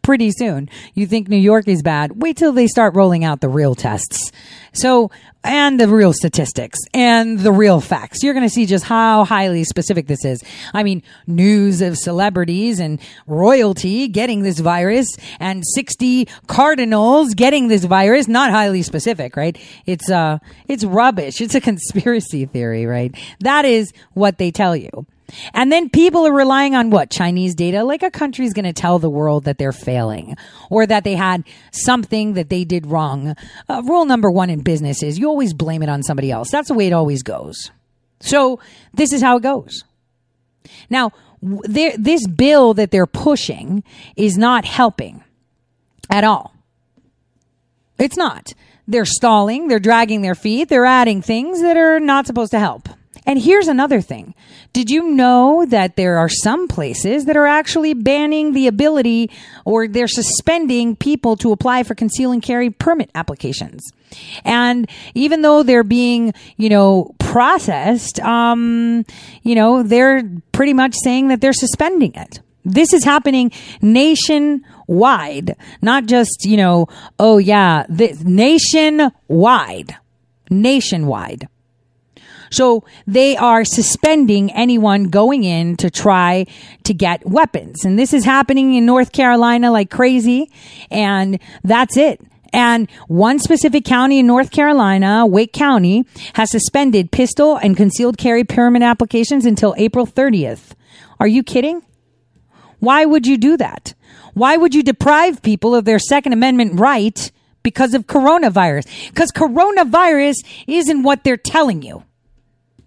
pretty soon. You think New York is bad? Wait till they start rolling out the real tests. So, and the real statistics and the real facts. You're going to see just how highly specific this is. I mean, news of celebrities and royalty getting this virus and 60 cardinals getting this virus, not highly specific, right? It's, uh, it's rubbish. It's a conspiracy theory, right? That is what they tell you. And then people are relying on what? Chinese data? Like a country's going to tell the world that they're failing or that they had something that they did wrong. Uh, rule number one in business is you always blame it on somebody else. That's the way it always goes. So this is how it goes. Now, this bill that they're pushing is not helping at all. It's not. They're stalling, they're dragging their feet, they're adding things that are not supposed to help. And here's another thing. Did you know that there are some places that are actually banning the ability or they're suspending people to apply for conceal and carry permit applications? And even though they're being, you know, processed, um, you know, they're pretty much saying that they're suspending it. This is happening nationwide, not just, you know, oh yeah, this, nationwide. Nationwide. So they are suspending anyone going in to try to get weapons. And this is happening in North Carolina like crazy. And that's it. And one specific county in North Carolina, Wake County, has suspended pistol and concealed carry permit applications until April 30th. Are you kidding? Why would you do that? Why would you deprive people of their Second Amendment right because of coronavirus? Because coronavirus isn't what they're telling you.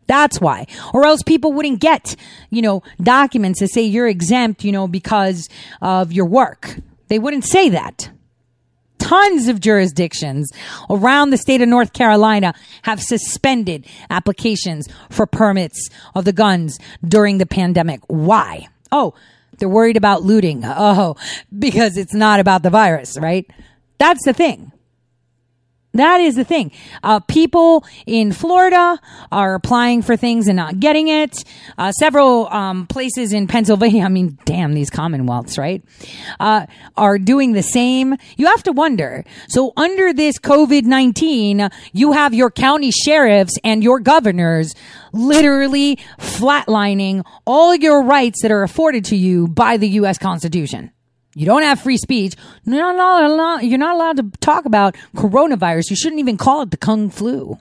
That's why. Or else people wouldn't get, you know, documents that say you're exempt, you know, because of your work. They wouldn't say that. Tons of jurisdictions around the state of North Carolina have suspended applications for permits of the guns during the pandemic. Why? Oh, they're worried about looting. Oh, because it's not about the virus, right? That's the thing. That is the thing. Uh, people in Florida are applying for things and not getting it. Uh, several um, places in Pennsylvania, I mean, damn, these commonwealths, right? Uh, are doing the same. You have to wonder. So, under this COVID 19, you have your county sheriffs and your governors literally flatlining all your rights that are afforded to you by the U.S. Constitution. You don't have free speech. You're not, allowed, you're not allowed to talk about coronavirus. You shouldn't even call it the Kung flu.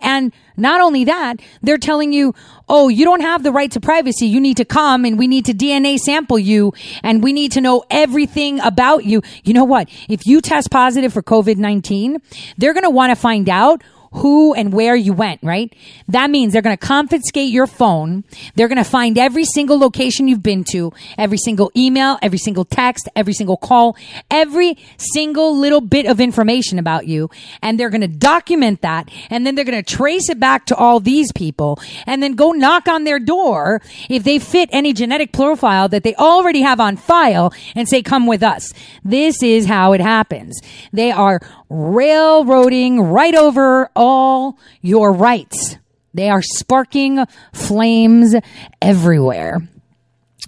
And not only that, they're telling you, oh, you don't have the right to privacy. You need to come and we need to DNA sample you and we need to know everything about you. You know what? If you test positive for COVID 19, they're going to want to find out who and where you went, right? That means they're going to confiscate your phone. They're going to find every single location you've been to, every single email, every single text, every single call, every single little bit of information about you. And they're going to document that. And then they're going to trace it back to all these people and then go knock on their door if they fit any genetic profile that they already have on file and say, come with us. This is how it happens. They are railroading right over all your rights. They are sparking flames everywhere.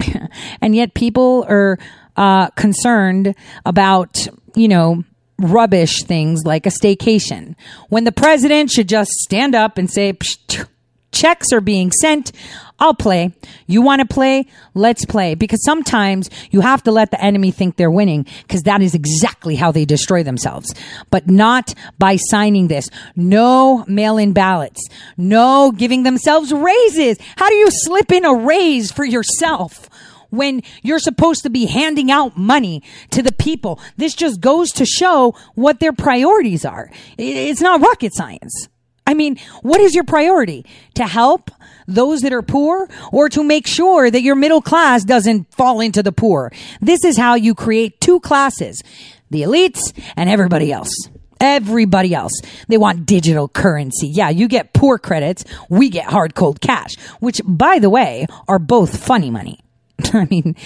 and yet people are uh, concerned about, you know, rubbish things like a staycation. When the president should just stand up and say, "Psh, checks are being sent. I'll play. You want to play? Let's play. Because sometimes you have to let the enemy think they're winning because that is exactly how they destroy themselves. But not by signing this. No mail in ballots. No giving themselves raises. How do you slip in a raise for yourself? When you're supposed to be handing out money to the people, this just goes to show what their priorities are. It's not rocket science. I mean, what is your priority? To help those that are poor or to make sure that your middle class doesn't fall into the poor? This is how you create two classes, the elites and everybody else. Everybody else. They want digital currency. Yeah, you get poor credits. We get hard cold cash, which by the way are both funny money. I mean,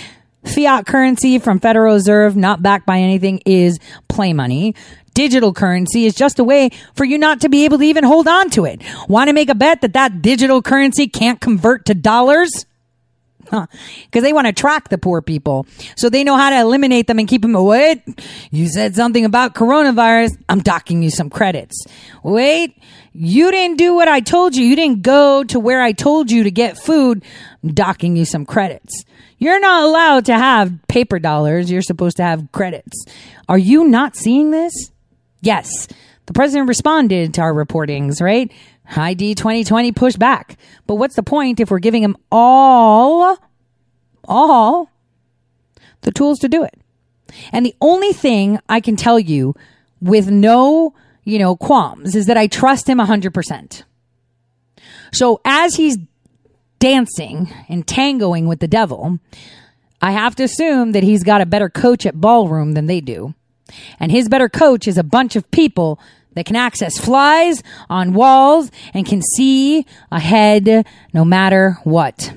fiat currency from Federal Reserve, not backed by anything, is play money digital currency is just a way for you not to be able to even hold on to it. Want to make a bet that that digital currency can't convert to dollars? Because huh. they want to track the poor people. So they know how to eliminate them and keep them away. You said something about coronavirus. I'm docking you some credits. Wait, you didn't do what I told you. You didn't go to where I told you to get food. I'm docking you some credits. You're not allowed to have paper dollars. You're supposed to have credits. Are you not seeing this? Yes, the president responded to our reportings, right? ID 2020 pushed back. But what's the point if we're giving him all, all the tools to do it? And the only thing I can tell you with no, you know, qualms is that I trust him 100%. So as he's dancing and tangoing with the devil, I have to assume that he's got a better coach at ballroom than they do. And his better coach is a bunch of people that can access flies on walls and can see ahead no matter what.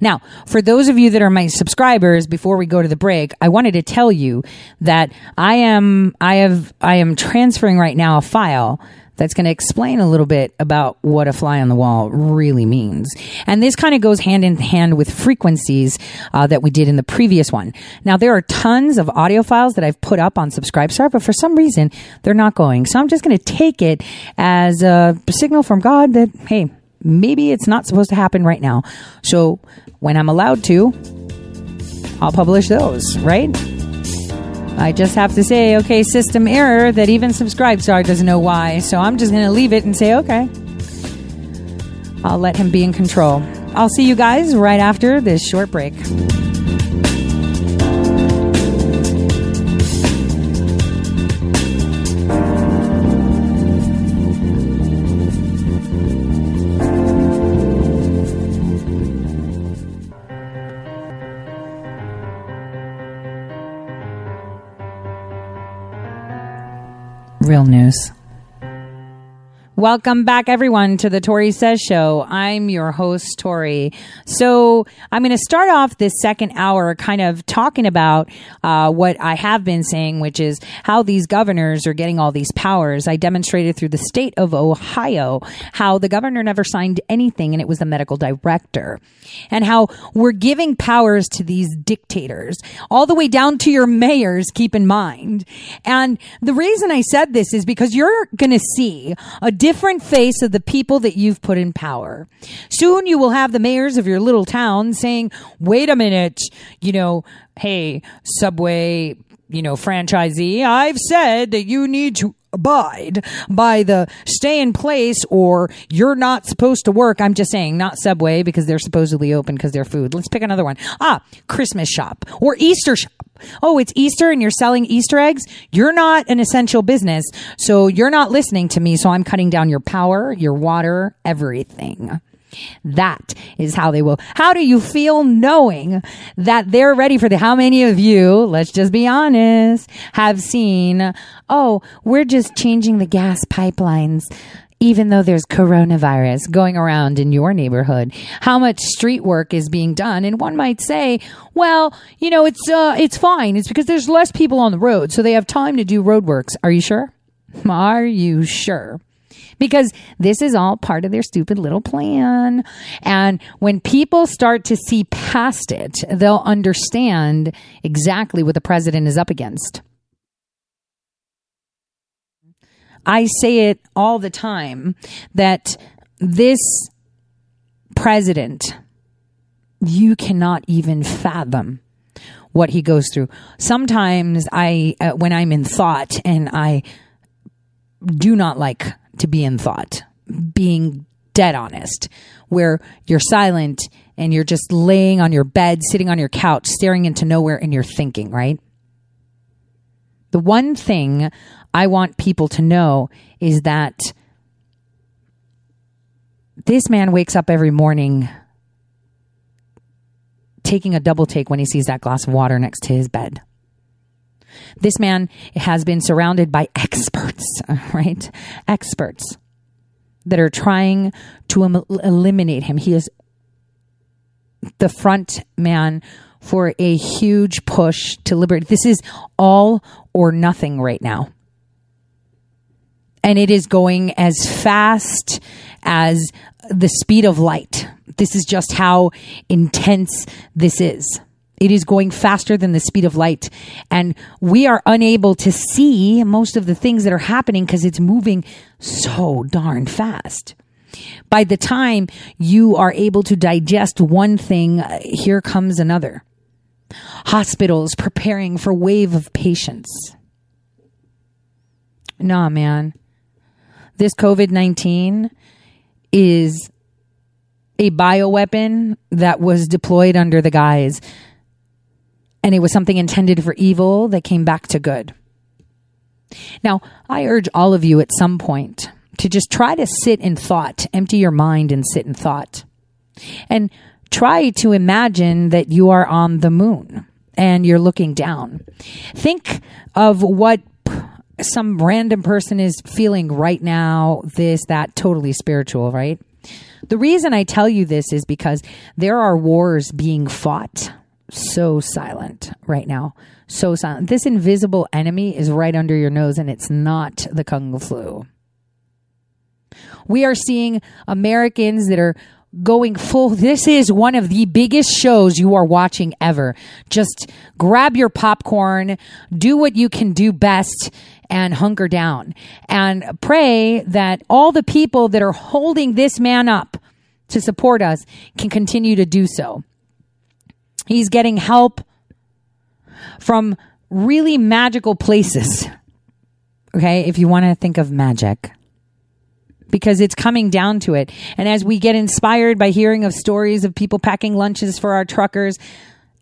Now, for those of you that are my subscribers, before we go to the break, I wanted to tell you that I am, I have, I am transferring right now a file that's going to explain a little bit about what a fly on the wall really means. And this kind of goes hand in hand with frequencies uh, that we did in the previous one. Now, there are tons of audio files that I've put up on Subscribestar, but for some reason, they're not going. So I'm just going to take it as a signal from God that, hey, maybe it's not supposed to happen right now. So when I'm allowed to, I'll publish those, right? I just have to say, okay, system error that even Subscribestar doesn't know why. So I'm just going to leave it and say, okay. I'll let him be in control. I'll see you guys right after this short break. Real news. Welcome back, everyone, to the Tore Says Show. I'm your host, Tore. So I'm going to start off this second hour kind of talking about uh, what I have been saying, which is how these governors are getting all these powers. I demonstrated through the state of Ohio how the governor never signed anything, and it was the medical director, and how we're giving powers to these dictators, all the way down to your mayors. Keep in mind, and the reason I said this is because you're going to see a different face of the people that you've put in power. Soon you will have the mayors of your little town saying, wait a minute, you know, hey, Subway, you know, franchisee, I've said that you need to abide by the stay in place or you're not supposed to work. I'm just saying, not Subway because they're supposedly open because they're food. Let's pick another one. Ah, Christmas shop or Easter shop. Oh, it's Easter and you're selling Easter eggs. You're not an essential business. So you're not listening to me. So I'm cutting down your power, your water, everything. That is how they will. How do you feel knowing that they're ready for the, how many of you, let's just be honest, have seen, oh, we're just changing the gas pipelines even though there's coronavirus going around in your neighborhood, how much street work is being done. And one might say, well, you know, it's, uh, it's fine. It's because there's less people on the road. So they have time to do road works. Are you sure? Are you sure? Because this is all part of their stupid little plan. And when people start to see past it, they'll understand exactly what the president is up against. I say it all the time that this president, you cannot even fathom what he goes through. Sometimes I, uh, when I'm in thought and I do not like to be in thought, being dead honest, where you're silent and you're just laying on your bed, sitting on your couch, staring into nowhere and you're thinking, right? The one thing I want people to know is that this man wakes up every morning taking a double take when he sees that glass of water next to his bed. This man has been surrounded by experts, right? Experts that are trying to em- eliminate him. He is the front man for a huge push to liberate. This is all or nothing right now and it is going as fast as the speed of light. This is just how intense this is. It is going faster than the speed of light. And we are unable to see most of the things that are happening because it's moving so darn fast. By the time you are able to digest one thing, uh, here comes another. Hospitals preparing for wave of patients. Nah, man this COVID 19 is a bioweapon that was deployed under the guise, and it was something intended for evil that came back to good. Now, I urge all of you at some point to just try to sit in thought, empty your mind and sit in thought. And try to imagine that you are on the moon and you're looking down. Think of what some random person is feeling right now, this, that, totally spiritual, right? The reason I tell you this is because there are wars being fought so silent right now. So silent. This invisible enemy is right under your nose and it's not the Kung flu. We are seeing Americans that are going full. This is one of the biggest shows you are watching ever. Just grab your popcorn, do what you can do best, and hunker down and pray that all the people that are holding this man up to support us can continue to do so. He's getting help from really magical places. Okay, if you want to think of magic because it's coming down to it. And as we get inspired by hearing of stories of people packing lunches for our truckers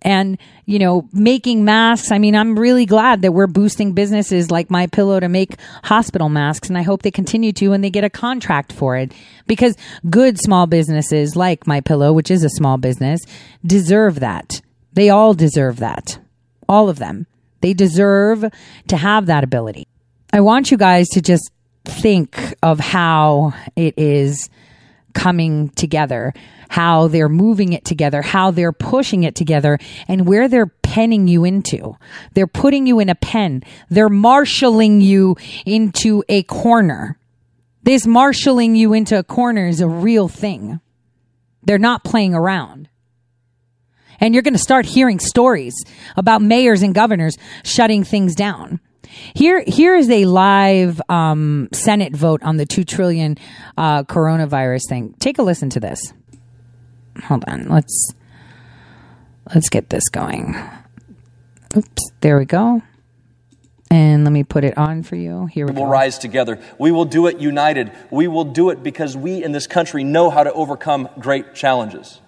and, you know, making masks, I mean, I'm really glad that we're boosting businesses like My Pillow to make hospital masks and I hope they continue to and they get a contract for it because good small businesses like My Pillow, which is a small business, deserve that. They all deserve that. All of them. They deserve to have that ability. I want you guys to just think of how it is coming together, how they're moving it together, how they're pushing it together, and where they're penning you into. They're putting you in a pen. They're marshaling you into a corner. This marshaling you into a corner is a real thing. They're not playing around. And you're going to start hearing stories about mayors and governors shutting things down. Here, here is a live um, Senate vote on the two trillion uh, coronavirus thing. Take a listen to this. Hold on, let's let's get this going. Oops, there we go. And let me put it on for you. Here we will rise together. We will do it united. We will do it because we in this country know how to overcome great challenges.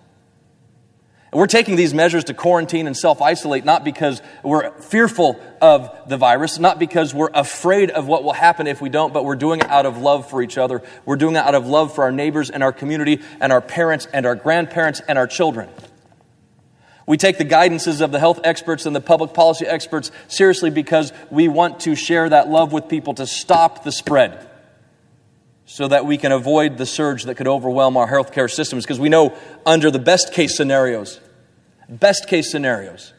We're taking these measures to quarantine and self isolate not because we're fearful of the virus, not because we're afraid of what will happen if we don't, but we're doing it out of love for each other. We're doing it out of love for our neighbors and our community and our parents and our grandparents and our children. We take the guidances of the health experts and the public policy experts seriously because we want to share that love with people to stop the spread so that we can avoid the surge that could overwhelm our healthcare systems. Because we know under the best case scenarios, best case scenarios,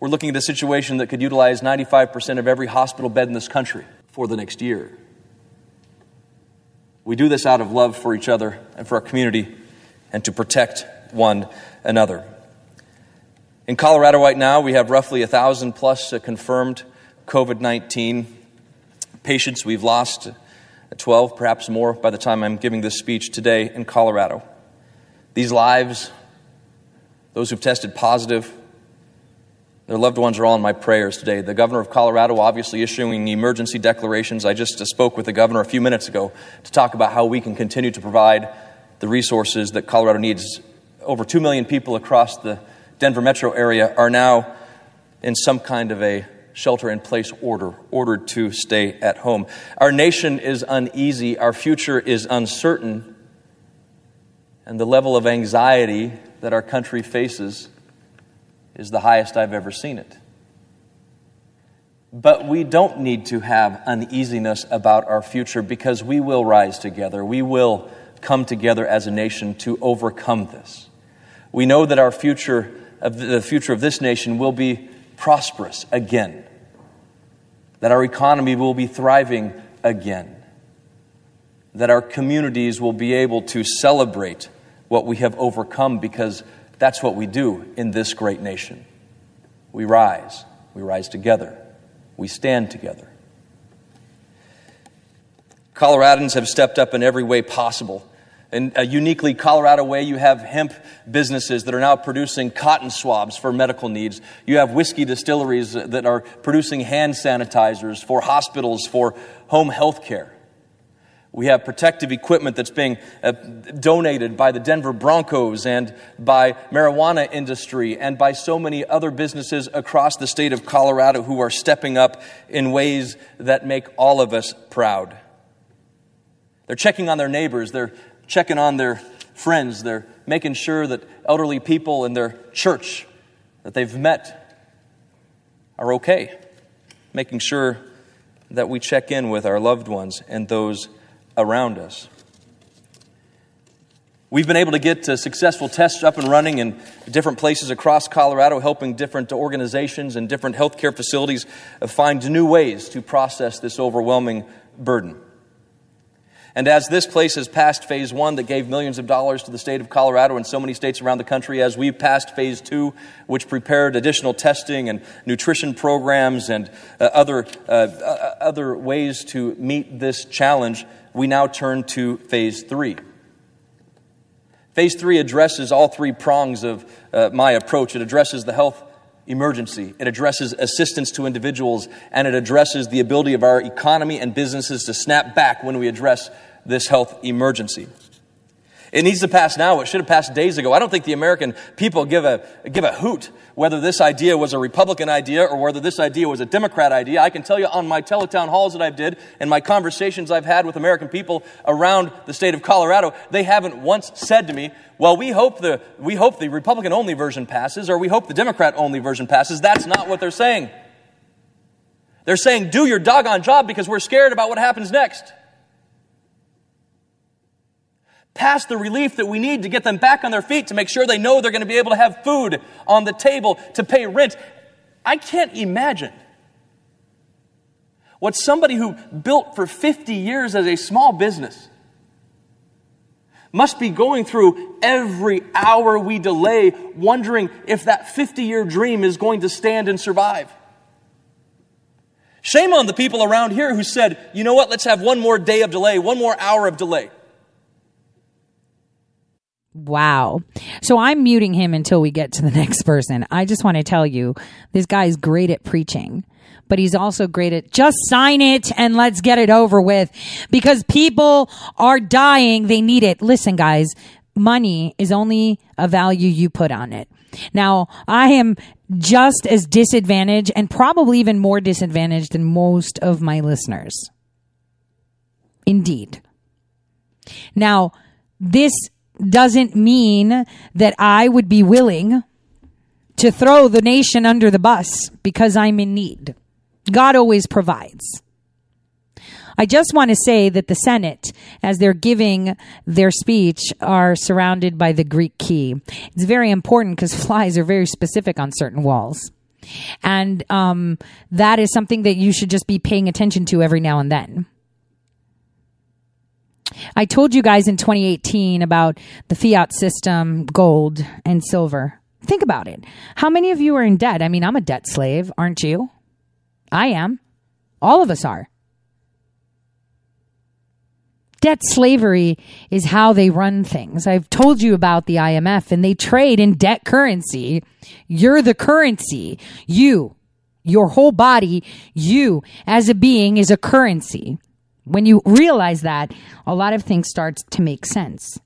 we're looking at a situation that could utilize 95% of every hospital bed in this country for the next year. We do this out of love for each other and for our community and to protect one another. In Colorado right now, we have roughly 1,000 plus uh, confirmed COVID 19 patients. We've lost 12, perhaps more, by the time I'm giving this speech today in Colorado. These lives, those who've tested positive, their loved ones are all in my prayers today. The governor of Colorado obviously issuing emergency declarations. I just uh, spoke with the governor a few minutes ago to talk about how we can continue to provide the resources that Colorado needs. Over 2 million people across the Denver metro area are now in some kind of a shelter in place order, ordered to stay at home. Our nation is uneasy, our future is uncertain, and the level of anxiety that our country faces is the highest I've ever seen it. But we don't need to have uneasiness about our future because we will rise together. We will come together as a nation to overcome this. We know that our future the future of this nation will be prosperous again, that our economy will be thriving again, that our communities will be able to celebrate what we have overcome because that's what we do in this great nation. We rise, we rise together, we stand together. Coloradans have stepped up in every way possible in a uniquely Colorado way, you have hemp businesses that are now producing cotton swabs for medical needs. You have whiskey distilleries that are producing hand sanitizers for hospitals, for home health care. We have protective equipment that's being uh, donated by the Denver Broncos and by marijuana industry and by so many other businesses across the state of Colorado who are stepping up in ways that make all of us proud. They're checking on their neighbors, they're checking on their friends, they're making sure that elderly people in their church that they've met are okay, making sure that we check in with our loved ones and those around us. We've been able to get uh, successful tests up and running in different places across Colorado, helping different organizations and different healthcare facilities find new ways to process this overwhelming burden. And as this place has passed phase one that gave millions of dollars to the state of Colorado and so many states around the country, as we've passed phase two, which prepared additional testing and nutrition programs and uh, other, uh, uh, other ways to meet this challenge, we now turn to phase three. Phase three addresses all three prongs of uh, my approach. It addresses the health emergency, it addresses assistance to individuals, and it addresses the ability of our economy and businesses to snap back when we address this health emergency. It needs to pass now. It should have passed days ago. I don't think the American people give a, give a hoot whether this idea was a Republican idea or whether this idea was a Democrat idea. I can tell you on my teletown halls that I've did and my conversations I've had with American people around the state of Colorado, they haven't once said to me, well, we hope the, we hope the Republican only version passes or we hope the Democrat only version passes. That's not what they're saying. They're saying, do your doggone job because we're scared about what happens next pass the relief that we need to get them back on their feet to make sure they know they're going to be able to have food on the table to pay rent. I can't imagine what somebody who built for 50 years as a small business must be going through every hour we delay, wondering if that 50 year dream is going to stand and survive. Shame on the people around here who said, you know what, let's have one more day of delay, one more hour of delay. Wow. So I'm muting him until we get to the next person. I just want to tell you, this guy's great at preaching, but he's also great at just sign it and let's get it over with because people are dying. They need it. Listen, guys, money is only a value you put on it. Now, I am just as disadvantaged and probably even more disadvantaged than most of my listeners. Indeed. Now, this doesn't mean that I would be willing to throw the nation under the bus because I'm in need. God always provides. I just want to say that the Senate, as they're giving their speech, are surrounded by the Greek key. It's very important because flies are very specific on certain walls. And um, that is something that you should just be paying attention to every now and then. I told you guys in 2018 about the fiat system, gold and silver. Think about it. How many of you are in debt? I mean, I'm a debt slave, aren't you? I am. All of us are. Debt slavery is how they run things. I've told you about the IMF and they trade in debt currency. You're the currency. You, your whole body, you as a being is a currency. When you realize that, a lot of things start to make sense.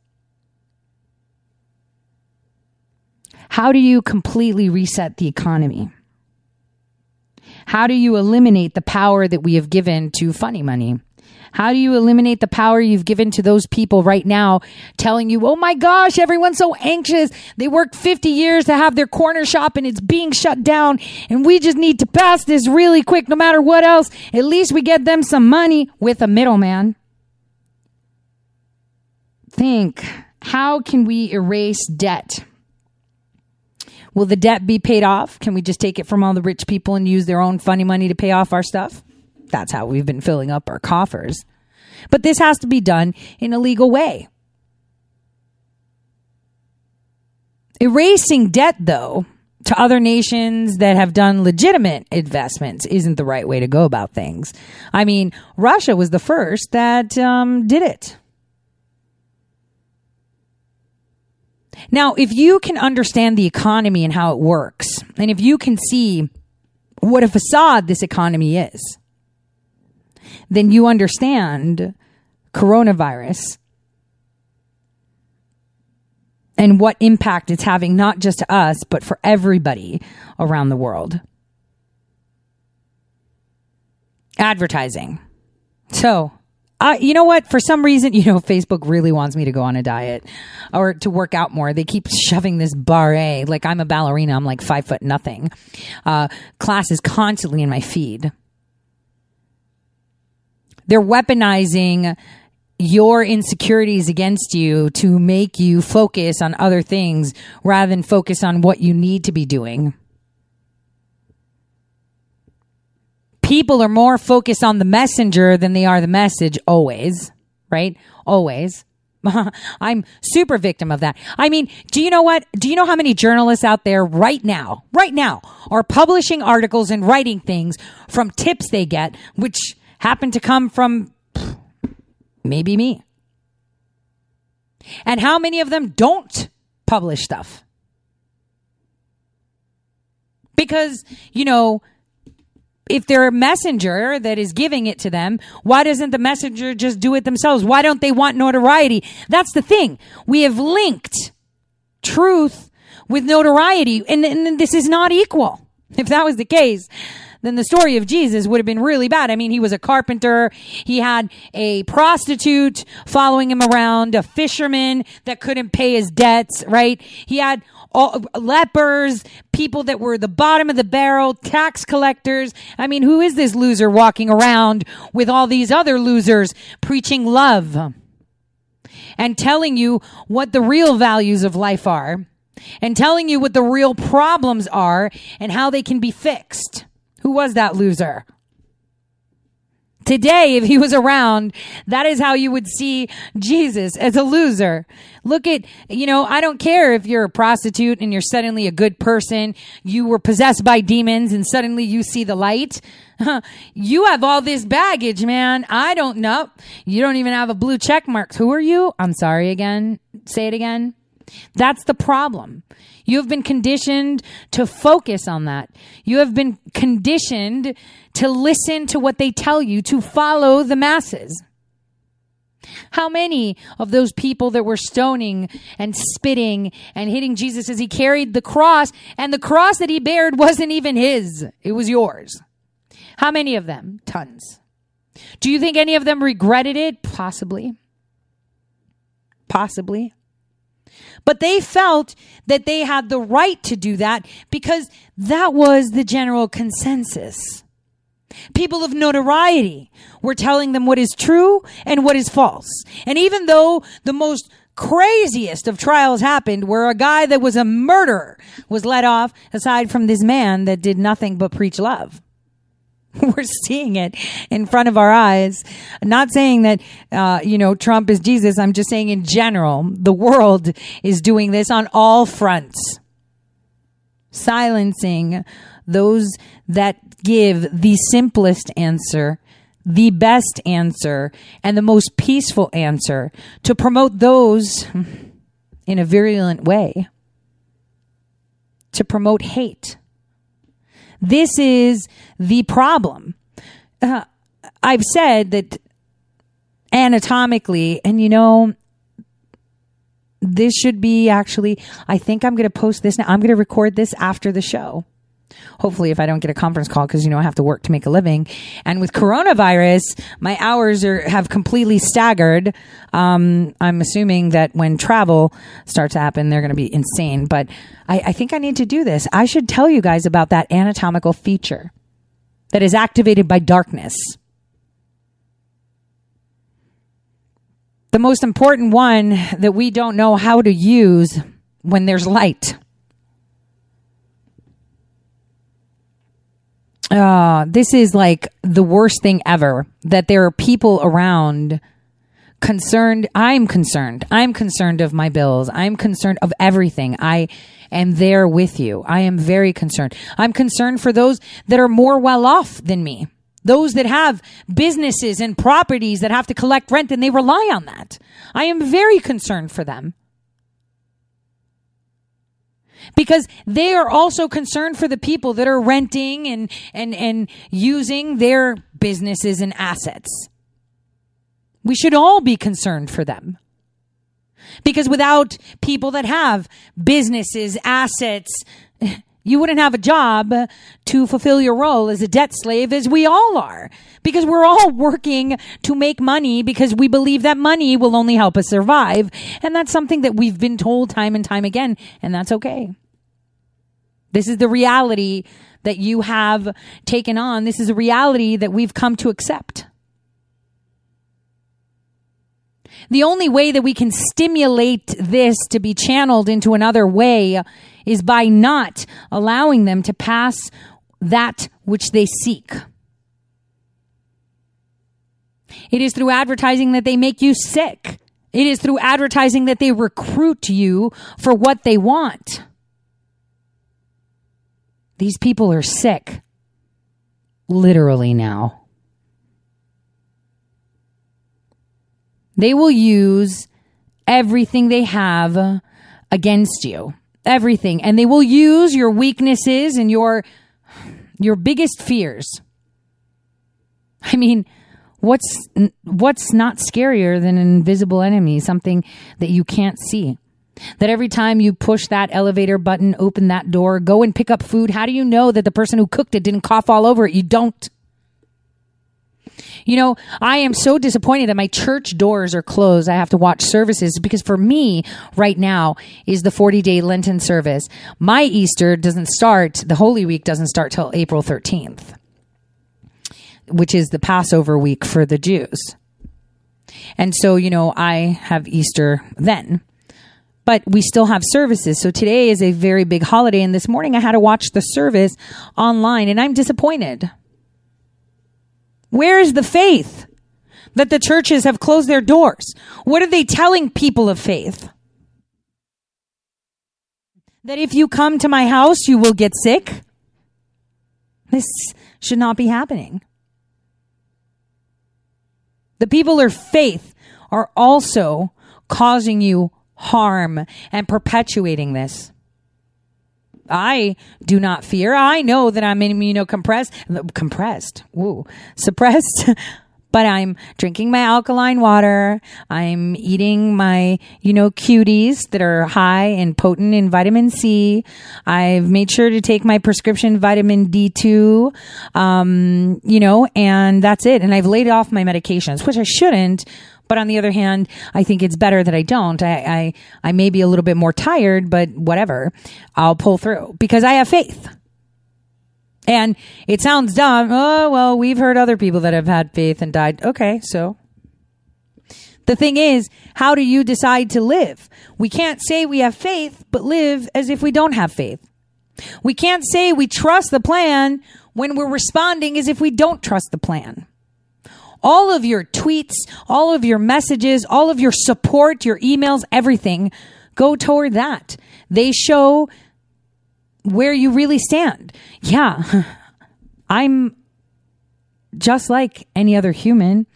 How do you completely reset the economy? How do you eliminate the power that we have given to funny money? How do you eliminate the power you've given to those people right now telling you, oh my gosh, everyone's so anxious. They worked 50 years to have their corner shop and it's being shut down. And we just need to pass this really quick, no matter what else. At least we get them some money with a middleman. Think, how can we erase debt? Will the debt be paid off? Can we just take it from all the rich people and use their own funny money to pay off our stuff? That's how we've been filling up our coffers. But this has to be done in a legal way. Erasing debt, though, to other nations that have done legitimate investments isn't the right way to go about things. I mean, Russia was the first that um, did it. Now, if you can understand the economy and how it works, and if you can see what a facade this economy is, then you understand coronavirus and what impact it's having, not just to us, but for everybody around the world. Advertising. So, I, you know what? For some reason, you know, Facebook really wants me to go on a diet or to work out more. They keep shoving this barre. Like I'm a ballerina. I'm like five foot nothing. Uh, class is constantly in my feed. They're weaponizing your insecurities against you to make you focus on other things rather than focus on what you need to be doing. People are more focused on the messenger than they are the message always, right? Always. I'm super victim of that. I mean, do you know what? Do you know how many journalists out there right now, right now, are publishing articles and writing things from tips they get, which happen to come from maybe me? And how many of them don't publish stuff? Because, you know, if they're a messenger that is giving it to them, why doesn't the messenger just do it themselves? Why don't they want notoriety? That's the thing. We have linked truth with notoriety, and, and this is not equal. If that was the case, then the story of Jesus would have been really bad. I mean, he was a carpenter. He had a prostitute following him around, a fisherman that couldn't pay his debts, right? He had all, lepers, people that were the bottom of the barrel, tax collectors. I mean, who is this loser walking around with all these other losers preaching love and telling you what the real values of life are and telling you what the real problems are and how they can be fixed? Who was that loser? Today, if he was around, that is how you would see Jesus as a loser. Look at, you know, I don't care if you're a prostitute and you're suddenly a good person. You were possessed by demons and suddenly you see the light. you have all this baggage, man. I don't know. You don't even have a blue check mark. Who are you? I'm sorry again. Say it again. That's the problem. You have been conditioned to focus on that. You have been conditioned to listen to what they tell you, to follow the masses. How many of those people that were stoning and spitting and hitting Jesus as he carried the cross and the cross that he bared wasn't even his, it was yours? How many of them? Tons. Do you think any of them regretted it? Possibly. Possibly. But they felt that they had the right to do that because that was the general consensus. People of notoriety were telling them what is true and what is false. And even though the most craziest of trials happened where a guy that was a murderer was let off aside from this man that did nothing but preach love. We're seeing it in front of our eyes. Not saying that, uh, you know, Trump is Jesus. I'm just saying in general, the world is doing this on all fronts. Silencing those that give the simplest answer, the best answer, and the most peaceful answer to promote those in a virulent way, to promote hate this is the problem. Uh, I've said that anatomically, and you know, this should be actually, I think I'm going to post this now. I'm going to record this after the show hopefully if I don't get a conference call because you know I have to work to make a living. And with coronavirus, my hours are have completely staggered. Um, I'm assuming that when travel starts to happen, they're going to be insane. But I, I think I need to do this. I should tell you guys about that anatomical feature that is activated by darkness. The most important one that we don't know how to use when there's light. Uh, this is like the worst thing ever that there are people around concerned. I'm concerned. I'm concerned of my bills. I'm concerned of everything. I am there with you. I am very concerned. I'm concerned for those that are more well off than me. Those that have businesses and properties that have to collect rent and they rely on that. I am very concerned for them because they are also concerned for the people that are renting and, and, and using their businesses and assets. We should all be concerned for them. Because without people that have businesses, assets, You wouldn't have a job to fulfill your role as a debt slave as we all are because we're all working to make money because we believe that money will only help us survive. And that's something that we've been told time and time again. And that's okay. This is the reality that you have taken on. This is a reality that we've come to accept. The only way that we can stimulate this to be channeled into another way is by not allowing them to pass that which they seek. It is through advertising that they make you sick. It is through advertising that they recruit you for what they want. These people are sick. Literally now. They will use everything they have against you. Everything. And they will use your weaknesses and your your biggest fears. I mean, what's what's not scarier than an invisible enemy, something that you can't see? That every time you push that elevator button, open that door, go and pick up food, how do you know that the person who cooked it didn't cough all over it? You don't. You know, I am so disappointed that my church doors are closed. I have to watch services because for me, right now, is the 40 day Lenten service. My Easter doesn't start, the Holy Week doesn't start till April 13th, which is the Passover week for the Jews. And so, you know, I have Easter then but we still have services. So today is a very big holiday. And this morning I had to watch the service online and I'm disappointed. Where is the faith that the churches have closed their doors? What are they telling people of faith? That if you come to my house, you will get sick? This should not be happening. The people of faith are also causing you harm and perpetuating this. I do not fear. I know that I'm immunocompressed, compressed, ooh, suppressed, but I'm drinking my alkaline water. I'm eating my, you know, cuties that are high and potent in vitamin C. I've made sure to take my prescription vitamin D2, um, you know, and that's it. And I've laid off my medications, which I shouldn't but on the other hand, I think it's better that I don't. I, I, I may be a little bit more tired, but whatever. I'll pull through because I have faith. And it sounds dumb. Oh, well, we've heard other people that have had faith and died. Okay, so. The thing is, how do you decide to live? We can't say we have faith, but live as if we don't have faith. We can't say we trust the plan when we're responding as if we don't trust the plan all of your tweets, all of your messages, all of your support, your emails, everything go toward that. They show where you really stand. Yeah, I'm just like any other human.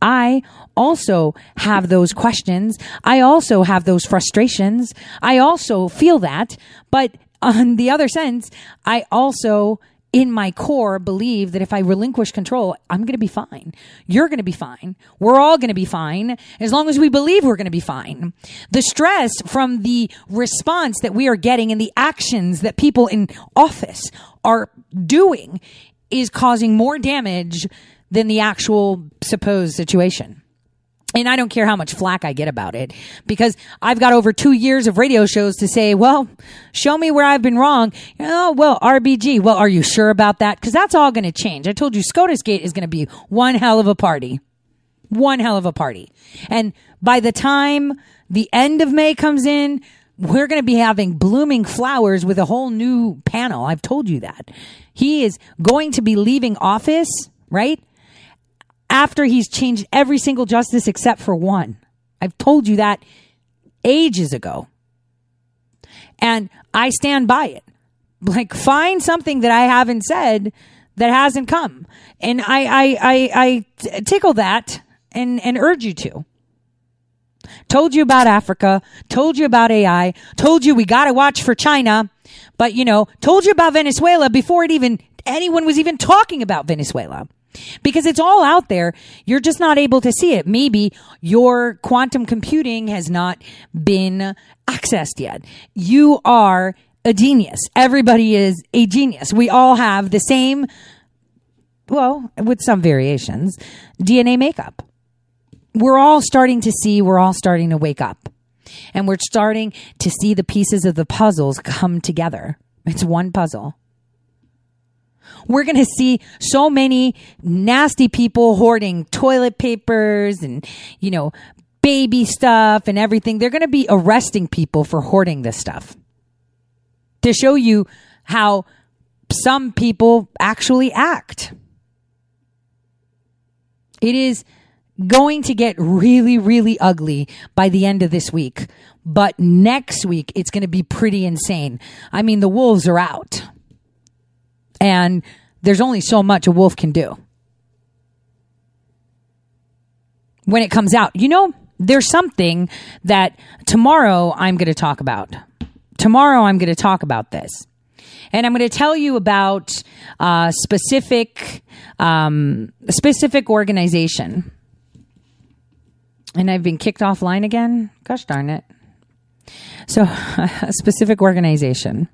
I also have those questions. I also have those frustrations. I also feel that. But on the other sense, I also in my core believe that if I relinquish control, I'm going to be fine. You're going to be fine. We're all going to be fine as long as we believe we're going to be fine. The stress from the response that we are getting and the actions that people in office are doing is causing more damage than the actual supposed situation. And I don't care how much flack I get about it because I've got over two years of radio shows to say, well, show me where I've been wrong. Oh, well, RBG. Well, are you sure about that? Because that's all going to change. I told you SCOTUS Gate is going to be one hell of a party. One hell of a party. And by the time the end of May comes in, we're going to be having blooming flowers with a whole new panel. I've told you that. He is going to be leaving office, right? After he's changed every single justice except for one. I've told you that ages ago. And I stand by it. Like, find something that I haven't said that hasn't come. And I, I, I, I tickle that and, and urge you to. Told you about Africa, told you about AI, told you we got to watch for China, but you know, told you about Venezuela before it even, anyone was even talking about Venezuela because it's all out there. You're just not able to see it. Maybe your quantum computing has not been accessed yet. You are a genius. Everybody is a genius. We all have the same, well, with some variations, DNA makeup. We're all starting to see, we're all starting to wake up. And we're starting to see the pieces of the puzzles come together. It's one puzzle. We're going to see so many nasty people hoarding toilet papers and, you know, baby stuff and everything. They're going to be arresting people for hoarding this stuff to show you how some people actually act. It is going to get really, really ugly by the end of this week. But next week, it's going to be pretty insane. I mean, the wolves are out. And there's only so much a wolf can do when it comes out. You know, there's something that tomorrow I'm going to talk about. Tomorrow I'm going to talk about this. And I'm going to tell you about a specific, um, specific organization. And I've been kicked offline again. Gosh darn it. So, a specific organization.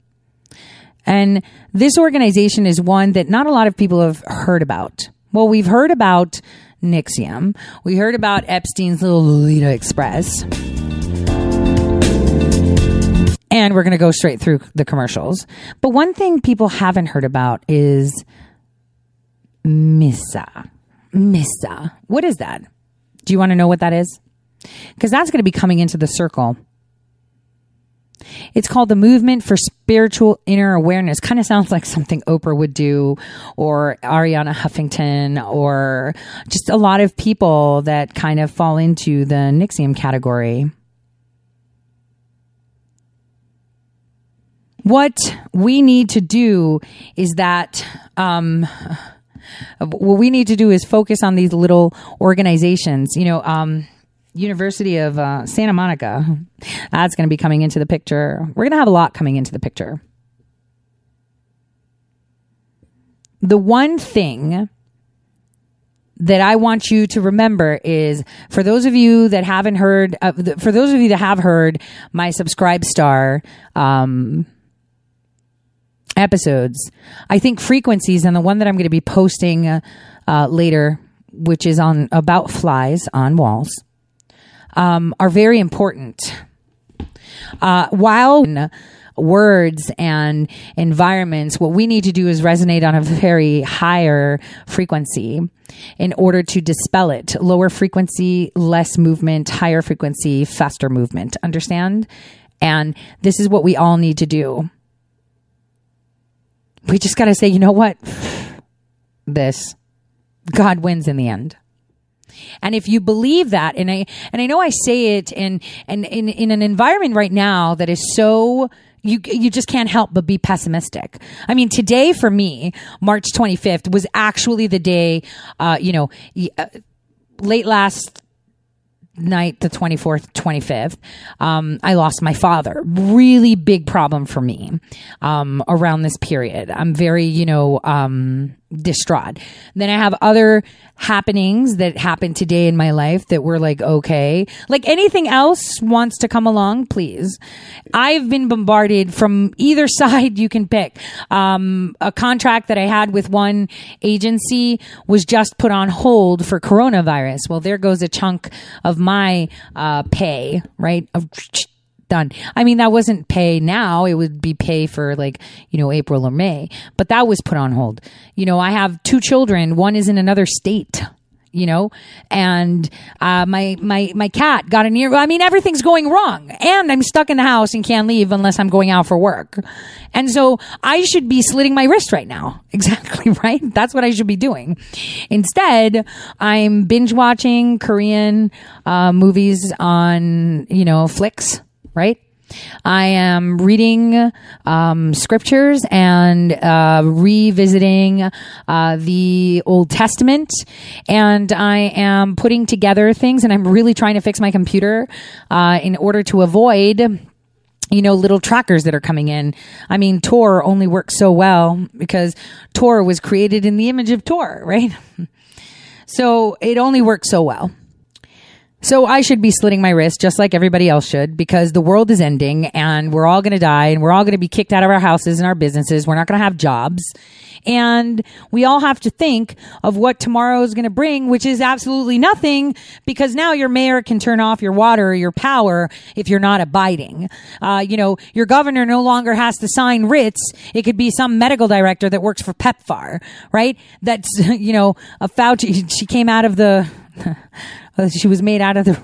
And this organization is one that not a lot of people have heard about. Well, we've heard about NXIVM. We heard about Epstein's little Lolita Express. And we're going to go straight through the commercials. But one thing people haven't heard about is MSIA. MSIA. What is that? Do you want to know what that is? Because that's going to be coming into the circle. It's called the Movement for Spiritual Inner Awareness. Kind of sounds like something Oprah would do, or Arianna Huffington, or just a lot of people that kind of fall into the NXIVM category. What we need to do is that, um, what we need to do is focus on these little organizations. You know, um, University of uh, Santa Monica. That's going to be coming into the picture. We're going to have a lot coming into the picture. The one thing that I want you to remember is for those of you that haven't heard, uh, for those of you that have heard my SubscribeStar um, episodes, I think frequencies and the one that I'm going to be posting uh, later, which is on about flies on walls um, are very important. Uh, while words and environments, what we need to do is resonate on a very higher frequency in order to dispel it. Lower frequency, less movement, higher frequency, faster movement. Understand? And this is what we all need to do. We just got to say, you know what? This. God wins in the end. And if you believe that, and I and I know I say it in and in, in an environment right now that is so you you just can't help but be pessimistic. I mean, today for me, March 25th was actually the day. Uh, you know, uh, late last night, the 24th, 25th, um, I lost my father. Really big problem for me um, around this period. I'm very, you know, um, distraught. Then I have other happenings that happened today in my life that were like, okay. Like anything else wants to come along, please. I've been bombarded from either side you can pick. Um, a contract that I had with one agency was just put on hold for coronavirus. Well, there goes a chunk of my uh, pay, right? Done. I mean, that wasn't pay now. It would be pay for like, you know, April or May, but that was put on hold. You know, I have two children. One is in another state you know and uh, my my my cat got an ear i mean everything's going wrong and i'm stuck in the house and can't leave unless i'm going out for work and so i should be slitting my wrist right now exactly right that's what i should be doing instead i'm binge watching korean uh, movies on you know flicks right? I am reading um, scriptures and uh, revisiting uh, the Old Testament, and I am putting together things, and I'm really trying to fix my computer uh, in order to avoid you know, little trackers that are coming in. I mean, Tor only works so well because Tor was created in the image of Tor, right? so it only works so well. So I should be slitting my wrist just like everybody else should because the world is ending and we're all going to die and we're all going to be kicked out of our houses and our businesses. We're not going to have jobs. And we all have to think of what tomorrow is going to bring, which is absolutely nothing because now your mayor can turn off your water or your power if you're not abiding. Uh, you know, your governor no longer has to sign writs. It could be some medical director that works for PEPFAR, right? That's, you know, a Fauci, she came out of the, she was made out of the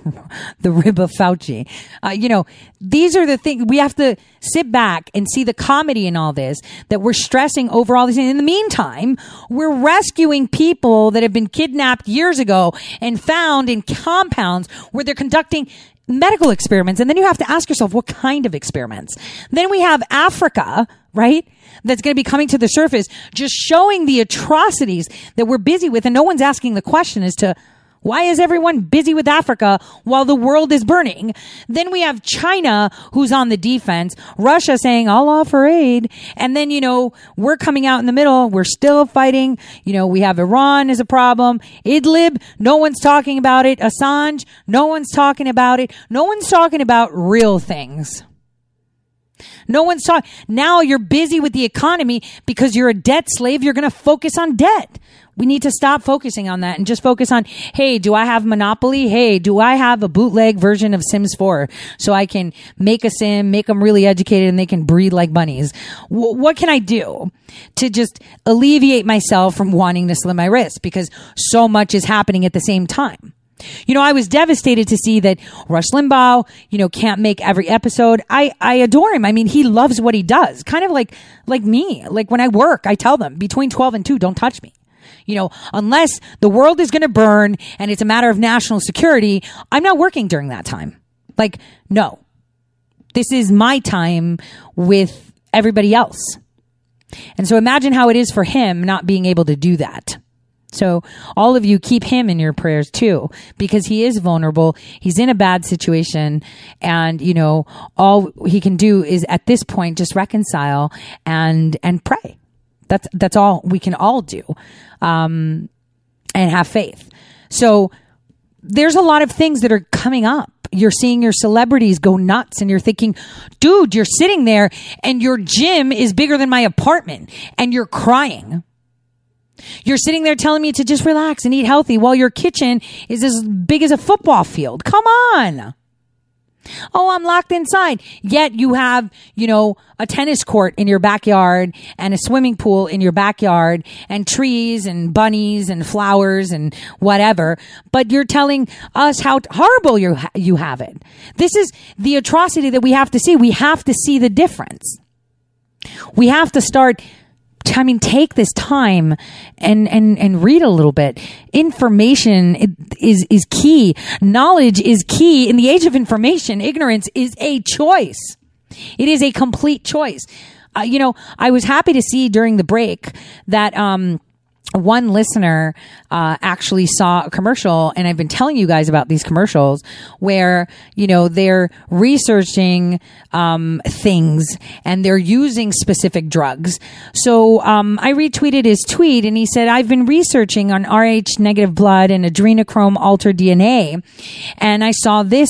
the rib of Fauci. Uh, you know, these are the things we have to sit back and see the comedy in all this. That we're stressing over all these. And in the meantime, we're rescuing people that have been kidnapped years ago and found in compounds where they're conducting medical experiments. And then you have to ask yourself, what kind of experiments? Then we have Africa, right? That's going to be coming to the surface, just showing the atrocities that we're busy with. And no one's asking the question as to why is everyone busy with Africa while the world is burning? Then we have China who's on the defense, Russia saying I'll offer aid. And then, you know, we're coming out in the middle. We're still fighting. You know, we have Iran as a problem. Idlib, no one's talking about it. Assange, no one's talking about it. No one's talking about real things. No one's talking. Now you're busy with the economy because you're a debt slave. You're going to focus on debt. We need to stop focusing on that and just focus on, hey, do I have Monopoly? Hey, do I have a bootleg version of Sims 4 so I can make a sim, make them really educated and they can breed like bunnies? W- what can I do to just alleviate myself from wanting to slit my wrist because so much is happening at the same time? You know, I was devastated to see that Rush Limbaugh, you know, can't make every episode. I, I adore him. I mean, he loves what he does. Kind of like, like me. Like when I work, I tell them between 12 and 2, don't touch me. You know, unless the world is going to burn and it's a matter of national security, I'm not working during that time. Like, no. This is my time with everybody else. And so imagine how it is for him not being able to do that. So all of you keep him in your prayers too, because he is vulnerable. He's in a bad situation. And, you know, all he can do is at this point just reconcile and, and pray. That's, that's all we can all do. Um, and have faith. So there's a lot of things that are coming up. You're seeing your celebrities go nuts and you're thinking, dude, you're sitting there and your gym is bigger than my apartment and you're crying. You're sitting there telling me to just relax and eat healthy while your kitchen is as big as a football field. Come on. Oh, I'm locked inside. Yet you have, you know, a tennis court in your backyard and a swimming pool in your backyard and trees and bunnies and flowers and whatever. But you're telling us how horrible you, ha- you have it. This is the atrocity that we have to see. We have to see the difference. We have to start I mean, take this time and, and, and read a little bit. Information is, is key. Knowledge is key. In the age of information, ignorance is a choice. It is a complete choice. Uh, you know, I was happy to see during the break that, um, one listener uh, actually saw a commercial and i've been telling you guys about these commercials where you know they're researching um, things and they're using specific drugs. So um, i retweeted his tweet and he said i've been researching on rh negative blood and adrenochrome altered dna and i saw this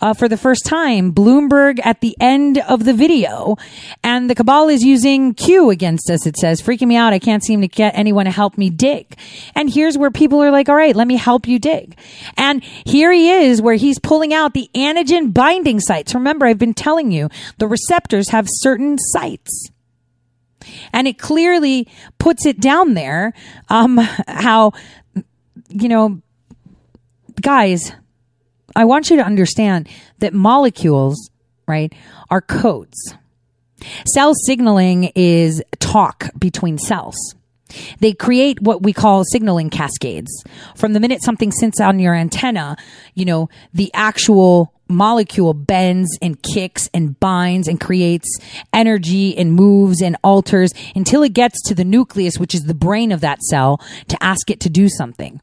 uh, for the first time. Bloomberg at the end of the video, and the cabal is using Q against us. It says, freaking me out. I can't seem to get anyone to help me dig. And here's where people are like, all right, let me help you dig. And here he is where he's pulling out the antigen binding sites. Remember, I've been telling you the receptors have certain sites. And it clearly puts it down there, um, how, you know, guys, I want you to understand that molecules, right, are codes. Cell signaling is talk between cells. They create what we call signaling cascades. From the minute something sits on your antenna, you know, the actual molecule bends and kicks and binds and creates energy and moves and alters until it gets to the nucleus, which is the brain of that cell, to ask it to do something.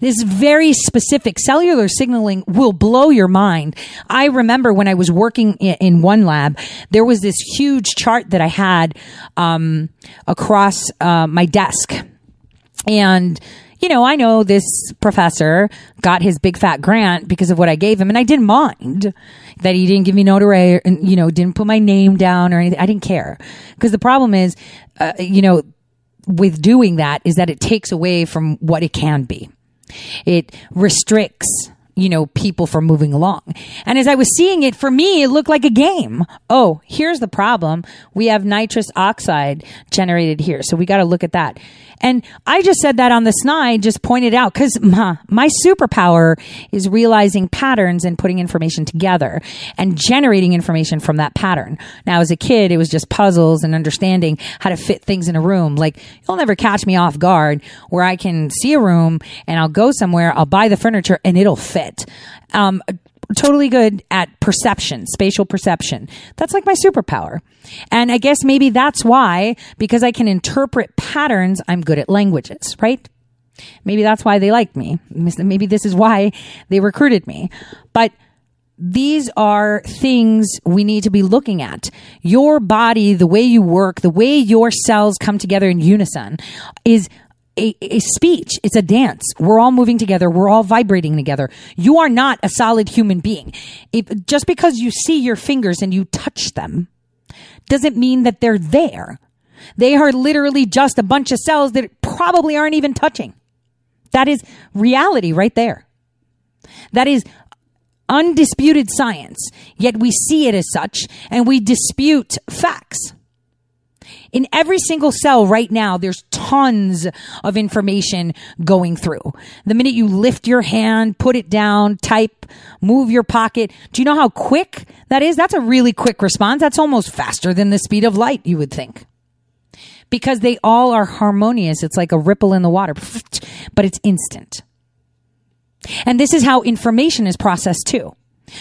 This very specific cellular signaling will blow your mind. I remember when I was working in one lab, there was this huge chart that I had um, across uh, my desk, and you know, I know this professor got his big fat grant because of what I gave him, and I didn't mind that he didn't give me and you know, didn't put my name down or anything. I didn't care because the problem is, uh, you know, with doing that is that it takes away from what it can be. It restricts you know, people from moving along. And as I was seeing it, for me, it looked like a game. Oh, here's the problem. We have nitrous oxide generated here. So we got to look at that. And I just said that on the snide, just pointed out because my, my superpower is realizing patterns and putting information together and generating information from that pattern. Now, as a kid, it was just puzzles and understanding how to fit things in a room. Like you'll never catch me off guard where I can see a room and I'll go somewhere, I'll buy the furniture and it'll fit. Um, totally good at perception, spatial perception. That's like my superpower. And I guess maybe that's why, because I can interpret patterns, I'm good at languages, right? Maybe that's why they like me. Maybe this is why they recruited me. But these are things we need to be looking at. Your body, the way you work, the way your cells come together in unison is a, a, speech. It's a dance. We're all moving together. We're all vibrating together. You are not a solid human being. If, just because you see your fingers and you touch them doesn't mean that they're there. They are literally just a bunch of cells that probably aren't even touching. That is reality right there. That is undisputed science. Yet we see it as such and we dispute facts. In every single cell right now, there's tons of information going through. The minute you lift your hand, put it down, type, move your pocket, do you know how quick that is? That's a really quick response. That's almost faster than the speed of light, you would think. Because they all are harmonious. It's like a ripple in the water, but it's instant. And this is how information is processed too.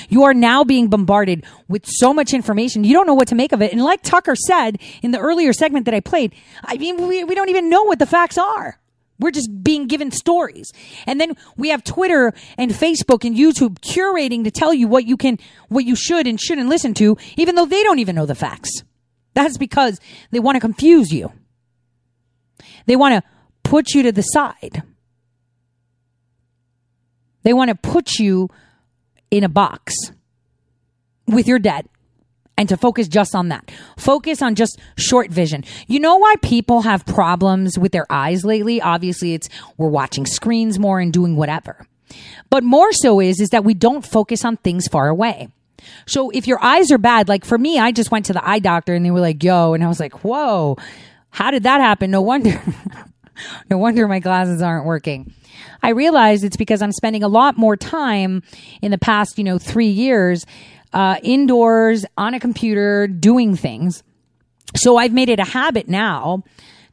You are now being bombarded with so much information. You don't know what to make of it. And like Tucker said in the earlier segment that I played, I mean, we, we don't even know what the facts are. We're just being given stories. And then we have Twitter and Facebook and YouTube curating to tell you what you can, what you should and shouldn't listen to, even though they don't even know the facts. That's because they want to confuse you. They want to put you to the side. They want to put you in a box with your debt and to focus just on that. Focus on just short vision. You know why people have problems with their eyes lately? Obviously, it's we're watching screens more and doing whatever. But more so is is that we don't focus on things far away. So if your eyes are bad, like for me, I just went to the eye doctor and they were like, "Yo," and I was like, "Whoa, how did that happen? No wonder, no wonder my glasses aren't working." I realized it's because I'm spending a lot more time in the past, you know, three years, uh, indoors on a computer doing things. So I've made it a habit now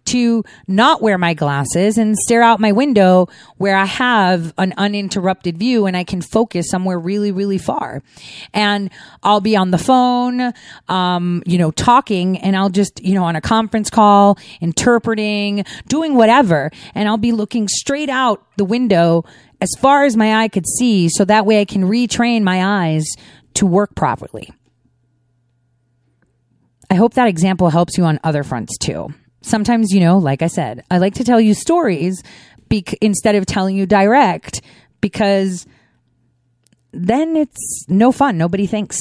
to not wear my glasses and stare out my window where I have an uninterrupted view and I can focus somewhere really, really far. And I'll be on the phone, um, you know, talking and I'll just, you know, on a conference call, interpreting, doing whatever. And I'll be looking straight out the window as far as my eye could see. So that way I can retrain my eyes to work properly. I hope that example helps you on other fronts too sometimes, you know, like I said, I like to tell you stories bec- instead of telling you direct because then it's no fun. Nobody thinks.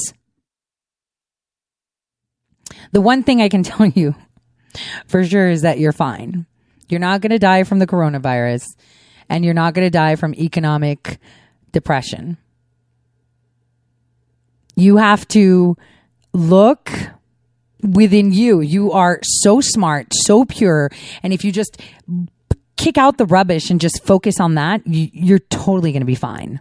The one thing I can tell you for sure is that you're fine. You're not going to die from the coronavirus and you're not going to die from economic depression. You have to look within you. You are so smart, so pure. And if you just kick out the rubbish and just focus on that, you're totally going to be fine.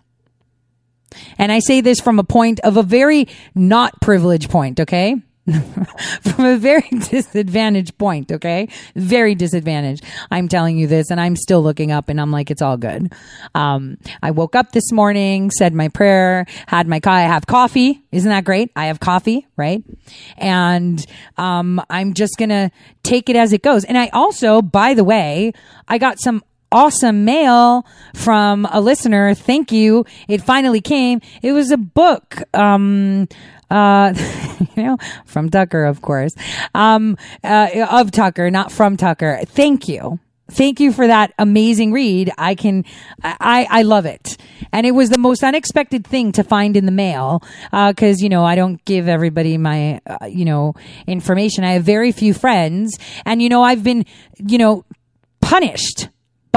And I say this from a point of a very not privileged point, okay? from a very disadvantaged point, okay? Very disadvantaged. I'm telling you this and I'm still looking up and I'm like, it's all good. Um, I woke up this morning, said my prayer, had my, I have coffee. Isn't that great? I have coffee, right? And, um, I'm just gonna take it as it goes. And I also, by the way, I got some awesome mail from a listener. Thank you. It finally came. It was a book. Um, uh, you know, from Tucker, of course, um, uh, of Tucker, not from Tucker. Thank you. Thank you for that amazing read. I can, I, I love it. And it was the most unexpected thing to find in the mail. Uh, cause, you know, I don't give everybody my, uh, you know, information. I have very few friends and, you know, I've been, you know, punished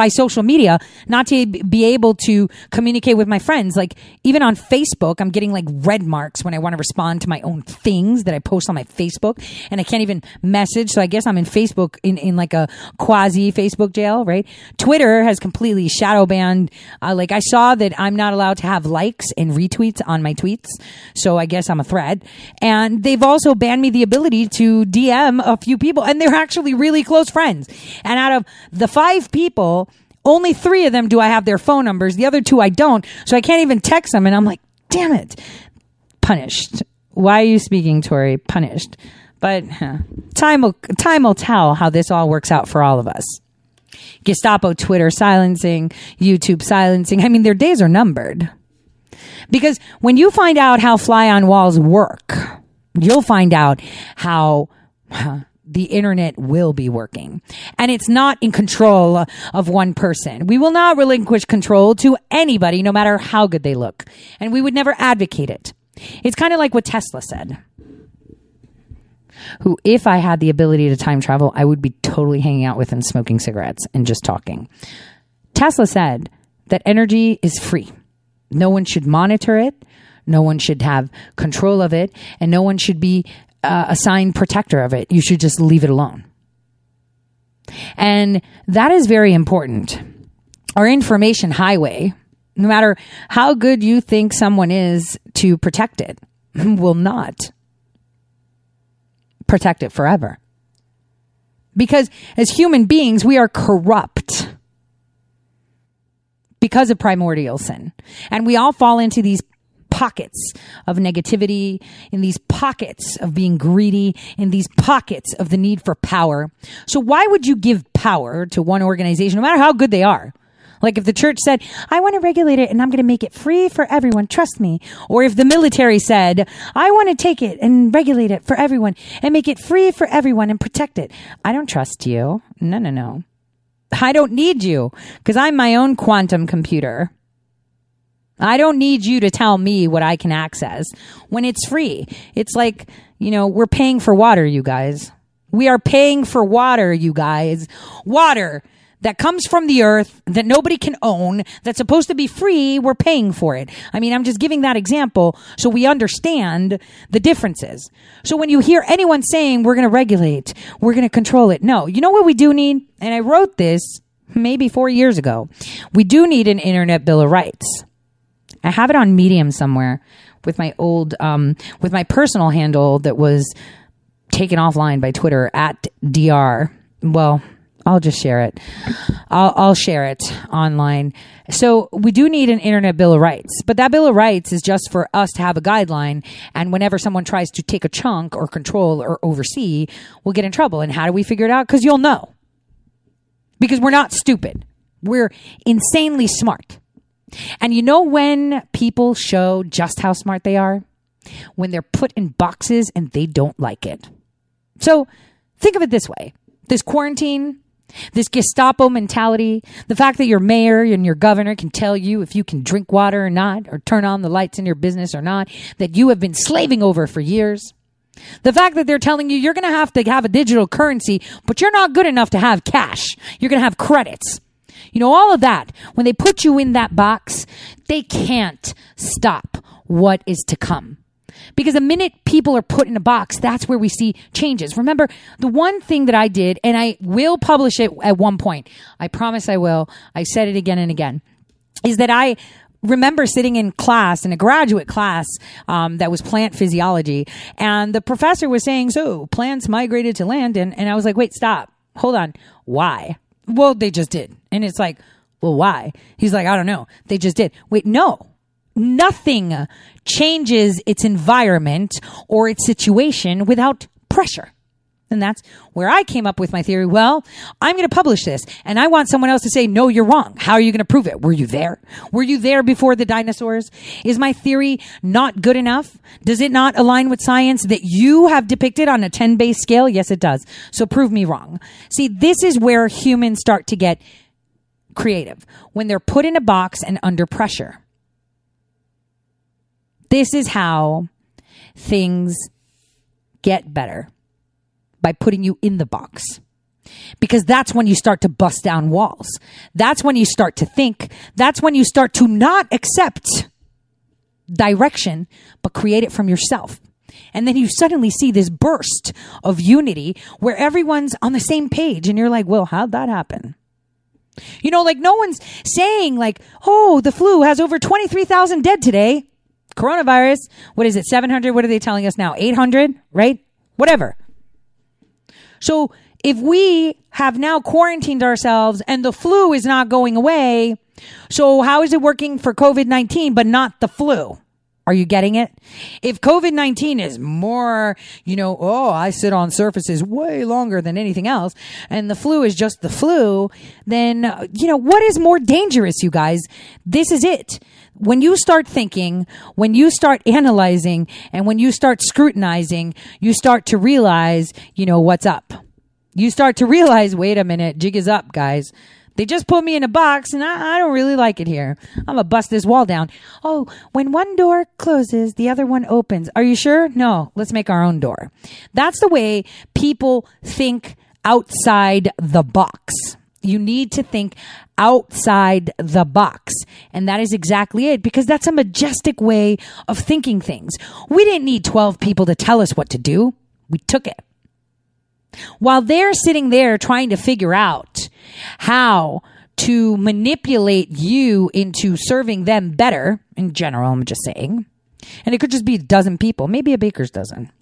by social media not to be able to communicate with my friends. Like even on Facebook, I'm getting like red marks when I want to respond to my own things that I post on my Facebook and I can't even message. So I guess I'm in Facebook in, in like a quasi Facebook jail, right? Twitter has completely shadow banned. Uh, like I saw that I'm not allowed to have likes and retweets on my tweets. So I guess I'm a thread. And they've also banned me the ability to DM a few people and they're actually really close friends. And out of the five people, only three of them do I have their phone numbers. The other two I don't. So I can't even text them. And I'm like, damn it. Punished. Why are you speaking, Tore? Punished. But huh, time will time will tell how this all works out for all of us. Gestapo Twitter silencing, YouTube silencing. I mean, their days are numbered. Because when you find out how fly on walls work, you'll find out how huh, the internet will be working. And it's not in control of one person. We will not relinquish control to anybody, no matter how good they look. And we would never advocate it. It's kind of like what Tesla said. Who, if I had the ability to time travel, I would be totally hanging out with and smoking cigarettes and just talking. Tesla said that energy is free. No one should monitor it. No one should have control of it. And no one should be uh, assigned protector of it. You should just leave it alone. And that is very important. Our information highway, no matter how good you think someone is to protect it, will not protect it forever. Because as human beings, we are corrupt because of primordial sin. And we all fall into these pockets of negativity, in these pockets of being greedy, in these pockets of the need for power. So why would you give power to one organization, no matter how good they are? Like if the church said, I want to regulate it and I'm going to make it free for everyone, trust me. Or if the military said, I want to take it and regulate it for everyone and make it free for everyone and protect it. I don't trust you. No, no, no. I don't need you because I'm my own quantum computer. I don't need you to tell me what I can access when it's free. It's like, you know, we're paying for water, you guys. We are paying for water, you guys. Water that comes from the earth that nobody can own, that's supposed to be free, we're paying for it. I mean, I'm just giving that example so we understand the differences. So when you hear anyone saying we're going to regulate, we're going to control it, no. You know what we do need? And I wrote this maybe four years ago. We do need an internet bill of rights. I have it on Medium somewhere with my old, um, with my personal handle that was taken offline by Twitter at dr. Well, I'll just share it. I'll, I'll share it online. So we do need an internet bill of rights, but that bill of rights is just for us to have a guideline. And whenever someone tries to take a chunk or control or oversee, we'll get in trouble. And how do we figure it out? Because you'll know. Because we're not stupid. We're insanely smart. And you know when people show just how smart they are? When they're put in boxes and they don't like it. So think of it this way this quarantine, this Gestapo mentality, the fact that your mayor and your governor can tell you if you can drink water or not, or turn on the lights in your business or not, that you have been slaving over for years. The fact that they're telling you you're going to have to have a digital currency, but you're not good enough to have cash. You're going to have credits. You know, all of that. When they put you in that box, they can't stop what is to come. Because the minute people are put in a box, that's where we see changes. Remember, the one thing that I did, and I will publish it at one point, I promise I will, I said it again and again, is that I remember sitting in class in a graduate class um, that was plant physiology and the professor was saying so plants migrated to land and, and i was like wait stop hold on why well, they just did. And it's like, well, why? He's like, I don't know. They just did. Wait, no. Nothing changes its environment or its situation without pressure. And that's where I came up with my theory. Well, I'm going to publish this and I want someone else to say, no, you're wrong. How are you going to prove it? Were you there? Were you there before the dinosaurs? Is my theory not good enough? Does it not align with science that you have depicted on a 10 base scale? Yes, it does. So prove me wrong. See, this is where humans start to get creative when they're put in a box and under pressure. This is how things get better by putting you in the box. Because that's when you start to bust down walls. That's when you start to think. That's when you start to not accept direction, but create it from yourself. And then you suddenly see this burst of unity where everyone's on the same page and you're like, well, how'd that happen? You know, like no one's saying like, oh, the flu has over 23,000 dead today. Coronavirus, what is it? 700? What are they telling us now? 800, right? Whatever. So if we have now quarantined ourselves and the flu is not going away, so how is it working for COVID 19 but not the flu? Are you getting it? If COVID 19 is more, you know, oh, I sit on surfaces way longer than anything else, and the flu is just the flu, then, uh, you know, what is more dangerous, you guys? This is it. When you start thinking, when you start analyzing, and when you start scrutinizing, you start to realize, you know, what's up. You start to realize, wait a minute, jig is up, guys. They just put me in a box and I, I don't really like it here. I'm gonna bust this wall down. Oh, when one door closes, the other one opens. Are you sure? No, let's make our own door. That's the way people think outside the box. You need to think outside the box. And that is exactly it because that's a majestic way of thinking things. We didn't need 12 people to tell us what to do. We took it. While they're sitting there trying to figure out how to manipulate you into serving them better, in general, I'm just saying, and it could just be a dozen people, maybe a baker's dozen.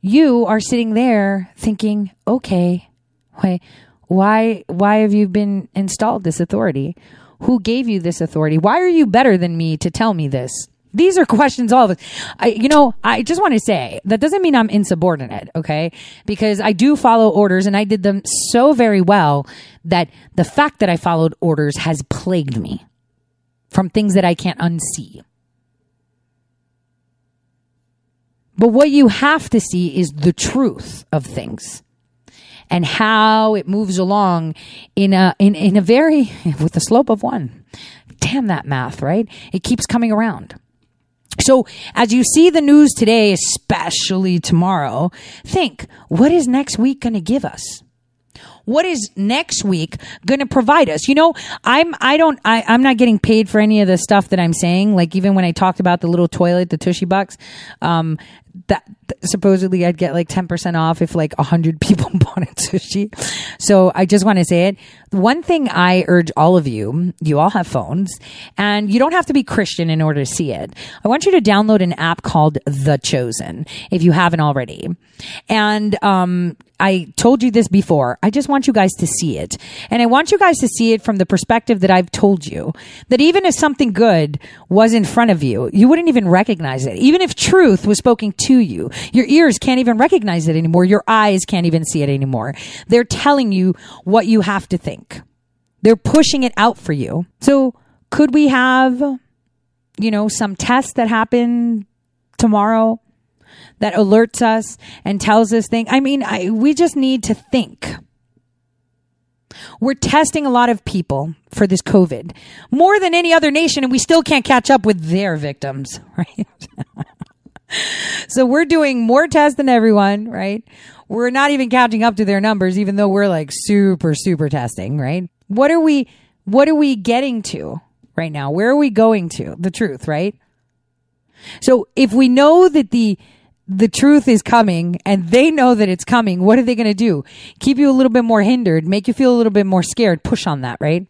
You are sitting there thinking, okay, why, why, why have you been installed this authority? Who gave you this authority? Why are you better than me to tell me this? These are questions all of us. I, you know, I just want to say that doesn't mean I'm insubordinate, okay? Because I do follow orders and I did them so very well that the fact that I followed orders has plagued me from things that I can't unsee. But what you have to see is the truth of things and how it moves along in a in, in a very with the slope of one. Damn that math, right? It keeps coming around. So as you see the news today, especially tomorrow, think, what is next week going to give us? What is next week going to provide us? You know, I'm, I don't, I, I'm not getting paid for any of the stuff that I'm saying. Like even when I talked about the little toilet, the Tushy Bucks, um, that supposedly I'd get like 10% off if like 100 people bought a Tushy. So I just want to say it. One thing I urge all of you, you all have phones and you don't have to be Christian in order to see it. I want you to download an app called The Chosen if you haven't already. And, um, I told you this before. I just want you guys to see it. And I want you guys to see it from the perspective that I've told you that even if something good was in front of you, you wouldn't even recognize it. Even if truth was spoken to you, your ears can't even recognize it anymore. Your eyes can't even see it anymore. They're telling you what you have to think. They're pushing it out for you. So could we have, you know, some tests that happen tomorrow that alerts us and tells us things. I mean, I, we just need to think. We're testing a lot of people for this COVID more than any other nation, and we still can't catch up with their victims, right? so we're doing more tests than everyone, right? We're not even catching up to their numbers, even though we're like super, super testing, right? What are we, what are we getting to right now? Where are we going to? The truth, right? So if we know that the, the truth is coming and they know that it's coming, what are they going to do? Keep you a little bit more hindered, make you feel a little bit more scared, push on that, right?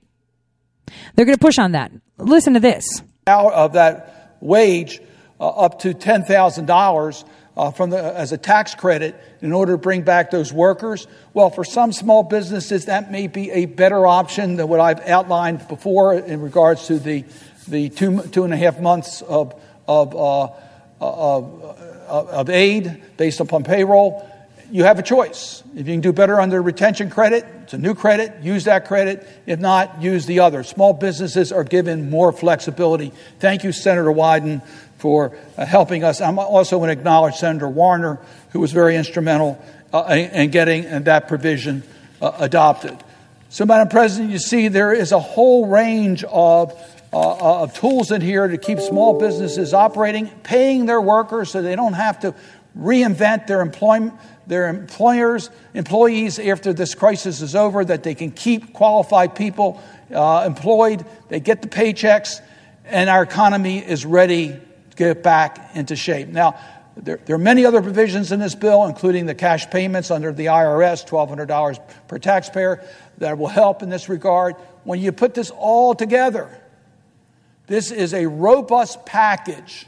They're going to push on that. Listen to this. Out of that wage uh, up to $10,000 uh, from the, as a tax credit in order to bring back those workers. Well, for some small businesses, that may be a better option than what I've outlined before in regards to the, the two, two and a half months of, of, uh, of, of aid based upon payroll. you have a choice. If you can do better under retention credit, it's a new credit, use that credit. If not, use the other. Small businesses are given more flexibility. Thank you, Senator Wyden, for uh, helping us. I'm also going to acknowledge Senator Warner, who was very instrumental uh, in, in getting that provision uh, adopted. So, Madam President, you see there is a whole range of, uh, of tools in here to keep small businesses operating, paying their workers so they don't have to reinvent their employment their employers, employees after this crisis is over, that they can keep qualified people uh, employed, they get the paychecks, and our economy is ready to get back into shape. Now, there, there, are many other provisions in this bill, including the cash payments under the IRS, $1,200 per taxpayer, that will help in this regard. When you put this all together, this is a robust package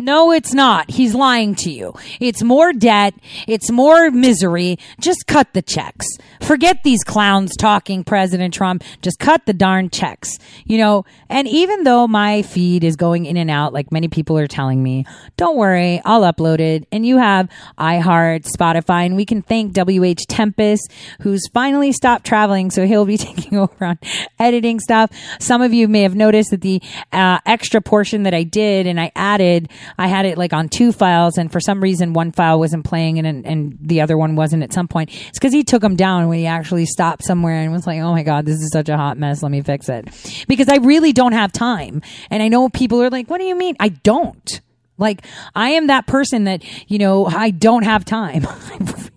no, it's not. He's lying to you. It's more debt. It's more misery. Just cut the checks. Forget these clowns talking President Trump. Just cut the darn checks. You know, and even though my feed is going in and out, like many people are telling me, don't worry, I'll upload it. And you have iHeart, Spotify, and we can thank WH Tempest, who's finally stopped traveling. So he'll be taking over on editing stuff. Some of you may have noticed that the uh, extra portion that I did and I added I had it like on two files, and for some reason one file wasn't playing and and the other one wasn't at some point. It's because he took them down when he actually stopped somewhere and was like, "Oh my god, this is such a hot mess. Let me fix it," because I really don't have time, and I know people are like, "What do you mean?" I don't. Like I am that person that you know I don't have time.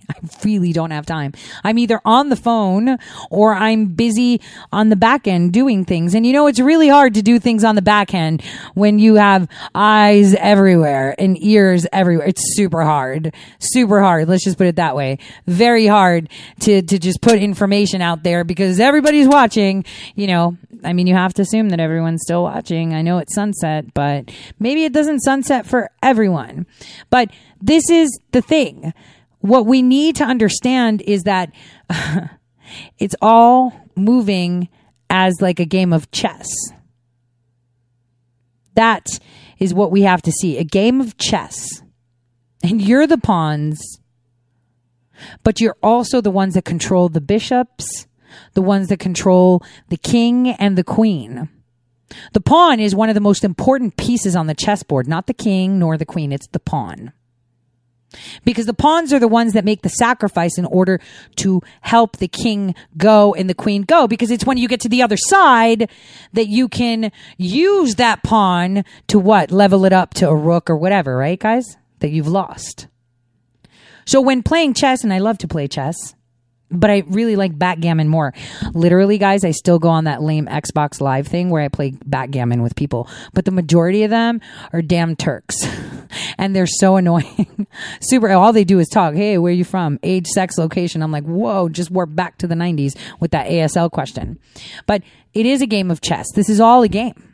I really don't have time. I'm either on the phone or I'm busy on the back end doing things. And you know, it's really hard to do things on the back end when you have eyes everywhere and ears everywhere. It's super hard, super hard. Let's just put it that way. Very hard to, to just put information out there because everybody's watching, you know, I mean, you have to assume that everyone's still watching. I know it's sunset, but maybe it doesn't sunset for everyone. But this is the thing what we need to understand is that it's all moving as like a game of chess. That is what we have to see a game of chess. And you're the pawns, but you're also the ones that control the bishops, the ones that control the king and the queen. The pawn is one of the most important pieces on the chessboard, not the king nor the queen, it's the pawn. Because the pawns are the ones that make the sacrifice in order to help the king go and the queen go. Because it's when you get to the other side that you can use that pawn to what? Level it up to a rook or whatever, right, guys? That you've lost. So when playing chess, and I love to play chess, but I really like backgammon more. Literally, guys, I still go on that lame Xbox Live thing where I play backgammon with people, but the majority of them are damn Turks. and they're so annoying. Super. All they do is talk. Hey, where are you from? Age, sex, location. I'm like, whoa, just warp back to the 90s with that ASL question. But it is a game of chess. This is all a game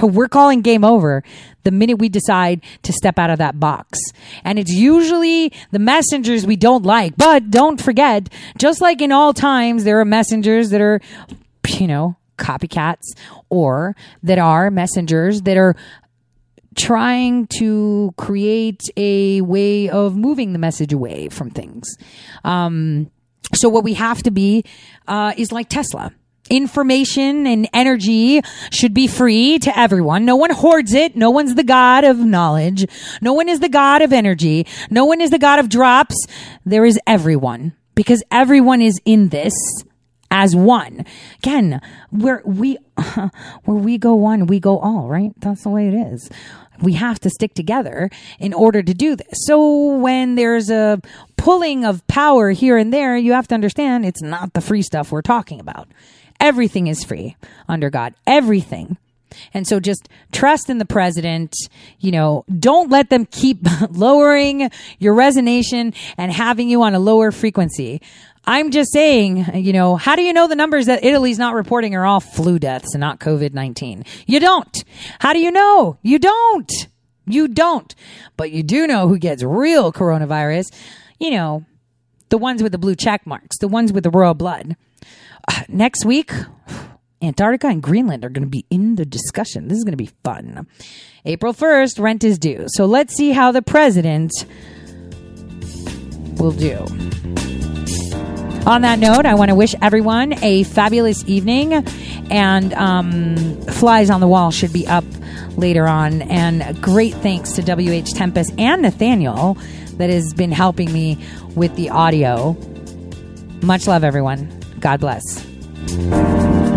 but we're calling game over the minute we decide to step out of that box. And it's usually the messengers we don't like. But don't forget, just like in all times, there are messengers that are, you know, copycats or that are messengers that are trying to create a way of moving the message away from things. Um, so what we have to be uh, is like Tesla information and energy should be free to everyone. No one hoards it. No one's the God of knowledge. No one is the God of energy. No one is the God of drops. There is everyone because everyone is in this as one. Again, where we, where we go one, we go all, right? That's the way it is. We have to stick together in order to do this. So when there's a pulling of power here and there, you have to understand it's not the free stuff we're talking about. Everything is free under God. Everything. And so just trust in the president. You know, don't let them keep lowering your resonation and having you on a lower frequency. I'm just saying, you know, how do you know the numbers that Italy's not reporting are all flu deaths and not COVID 19? You don't. How do you know? You don't. You don't. But you do know who gets real coronavirus. You know, the ones with the blue check marks, the ones with the royal blood next week, Antarctica and Greenland are going to be in the discussion. This is going to be fun. April 1st, rent is due. So let's see how the president will do. On that note, I want to wish everyone a fabulous evening. And um, Flies on the Wall should be up later on. And great thanks to WH Tempest and Nathaniel that has been helping me with the audio. Much love, everyone. God bless.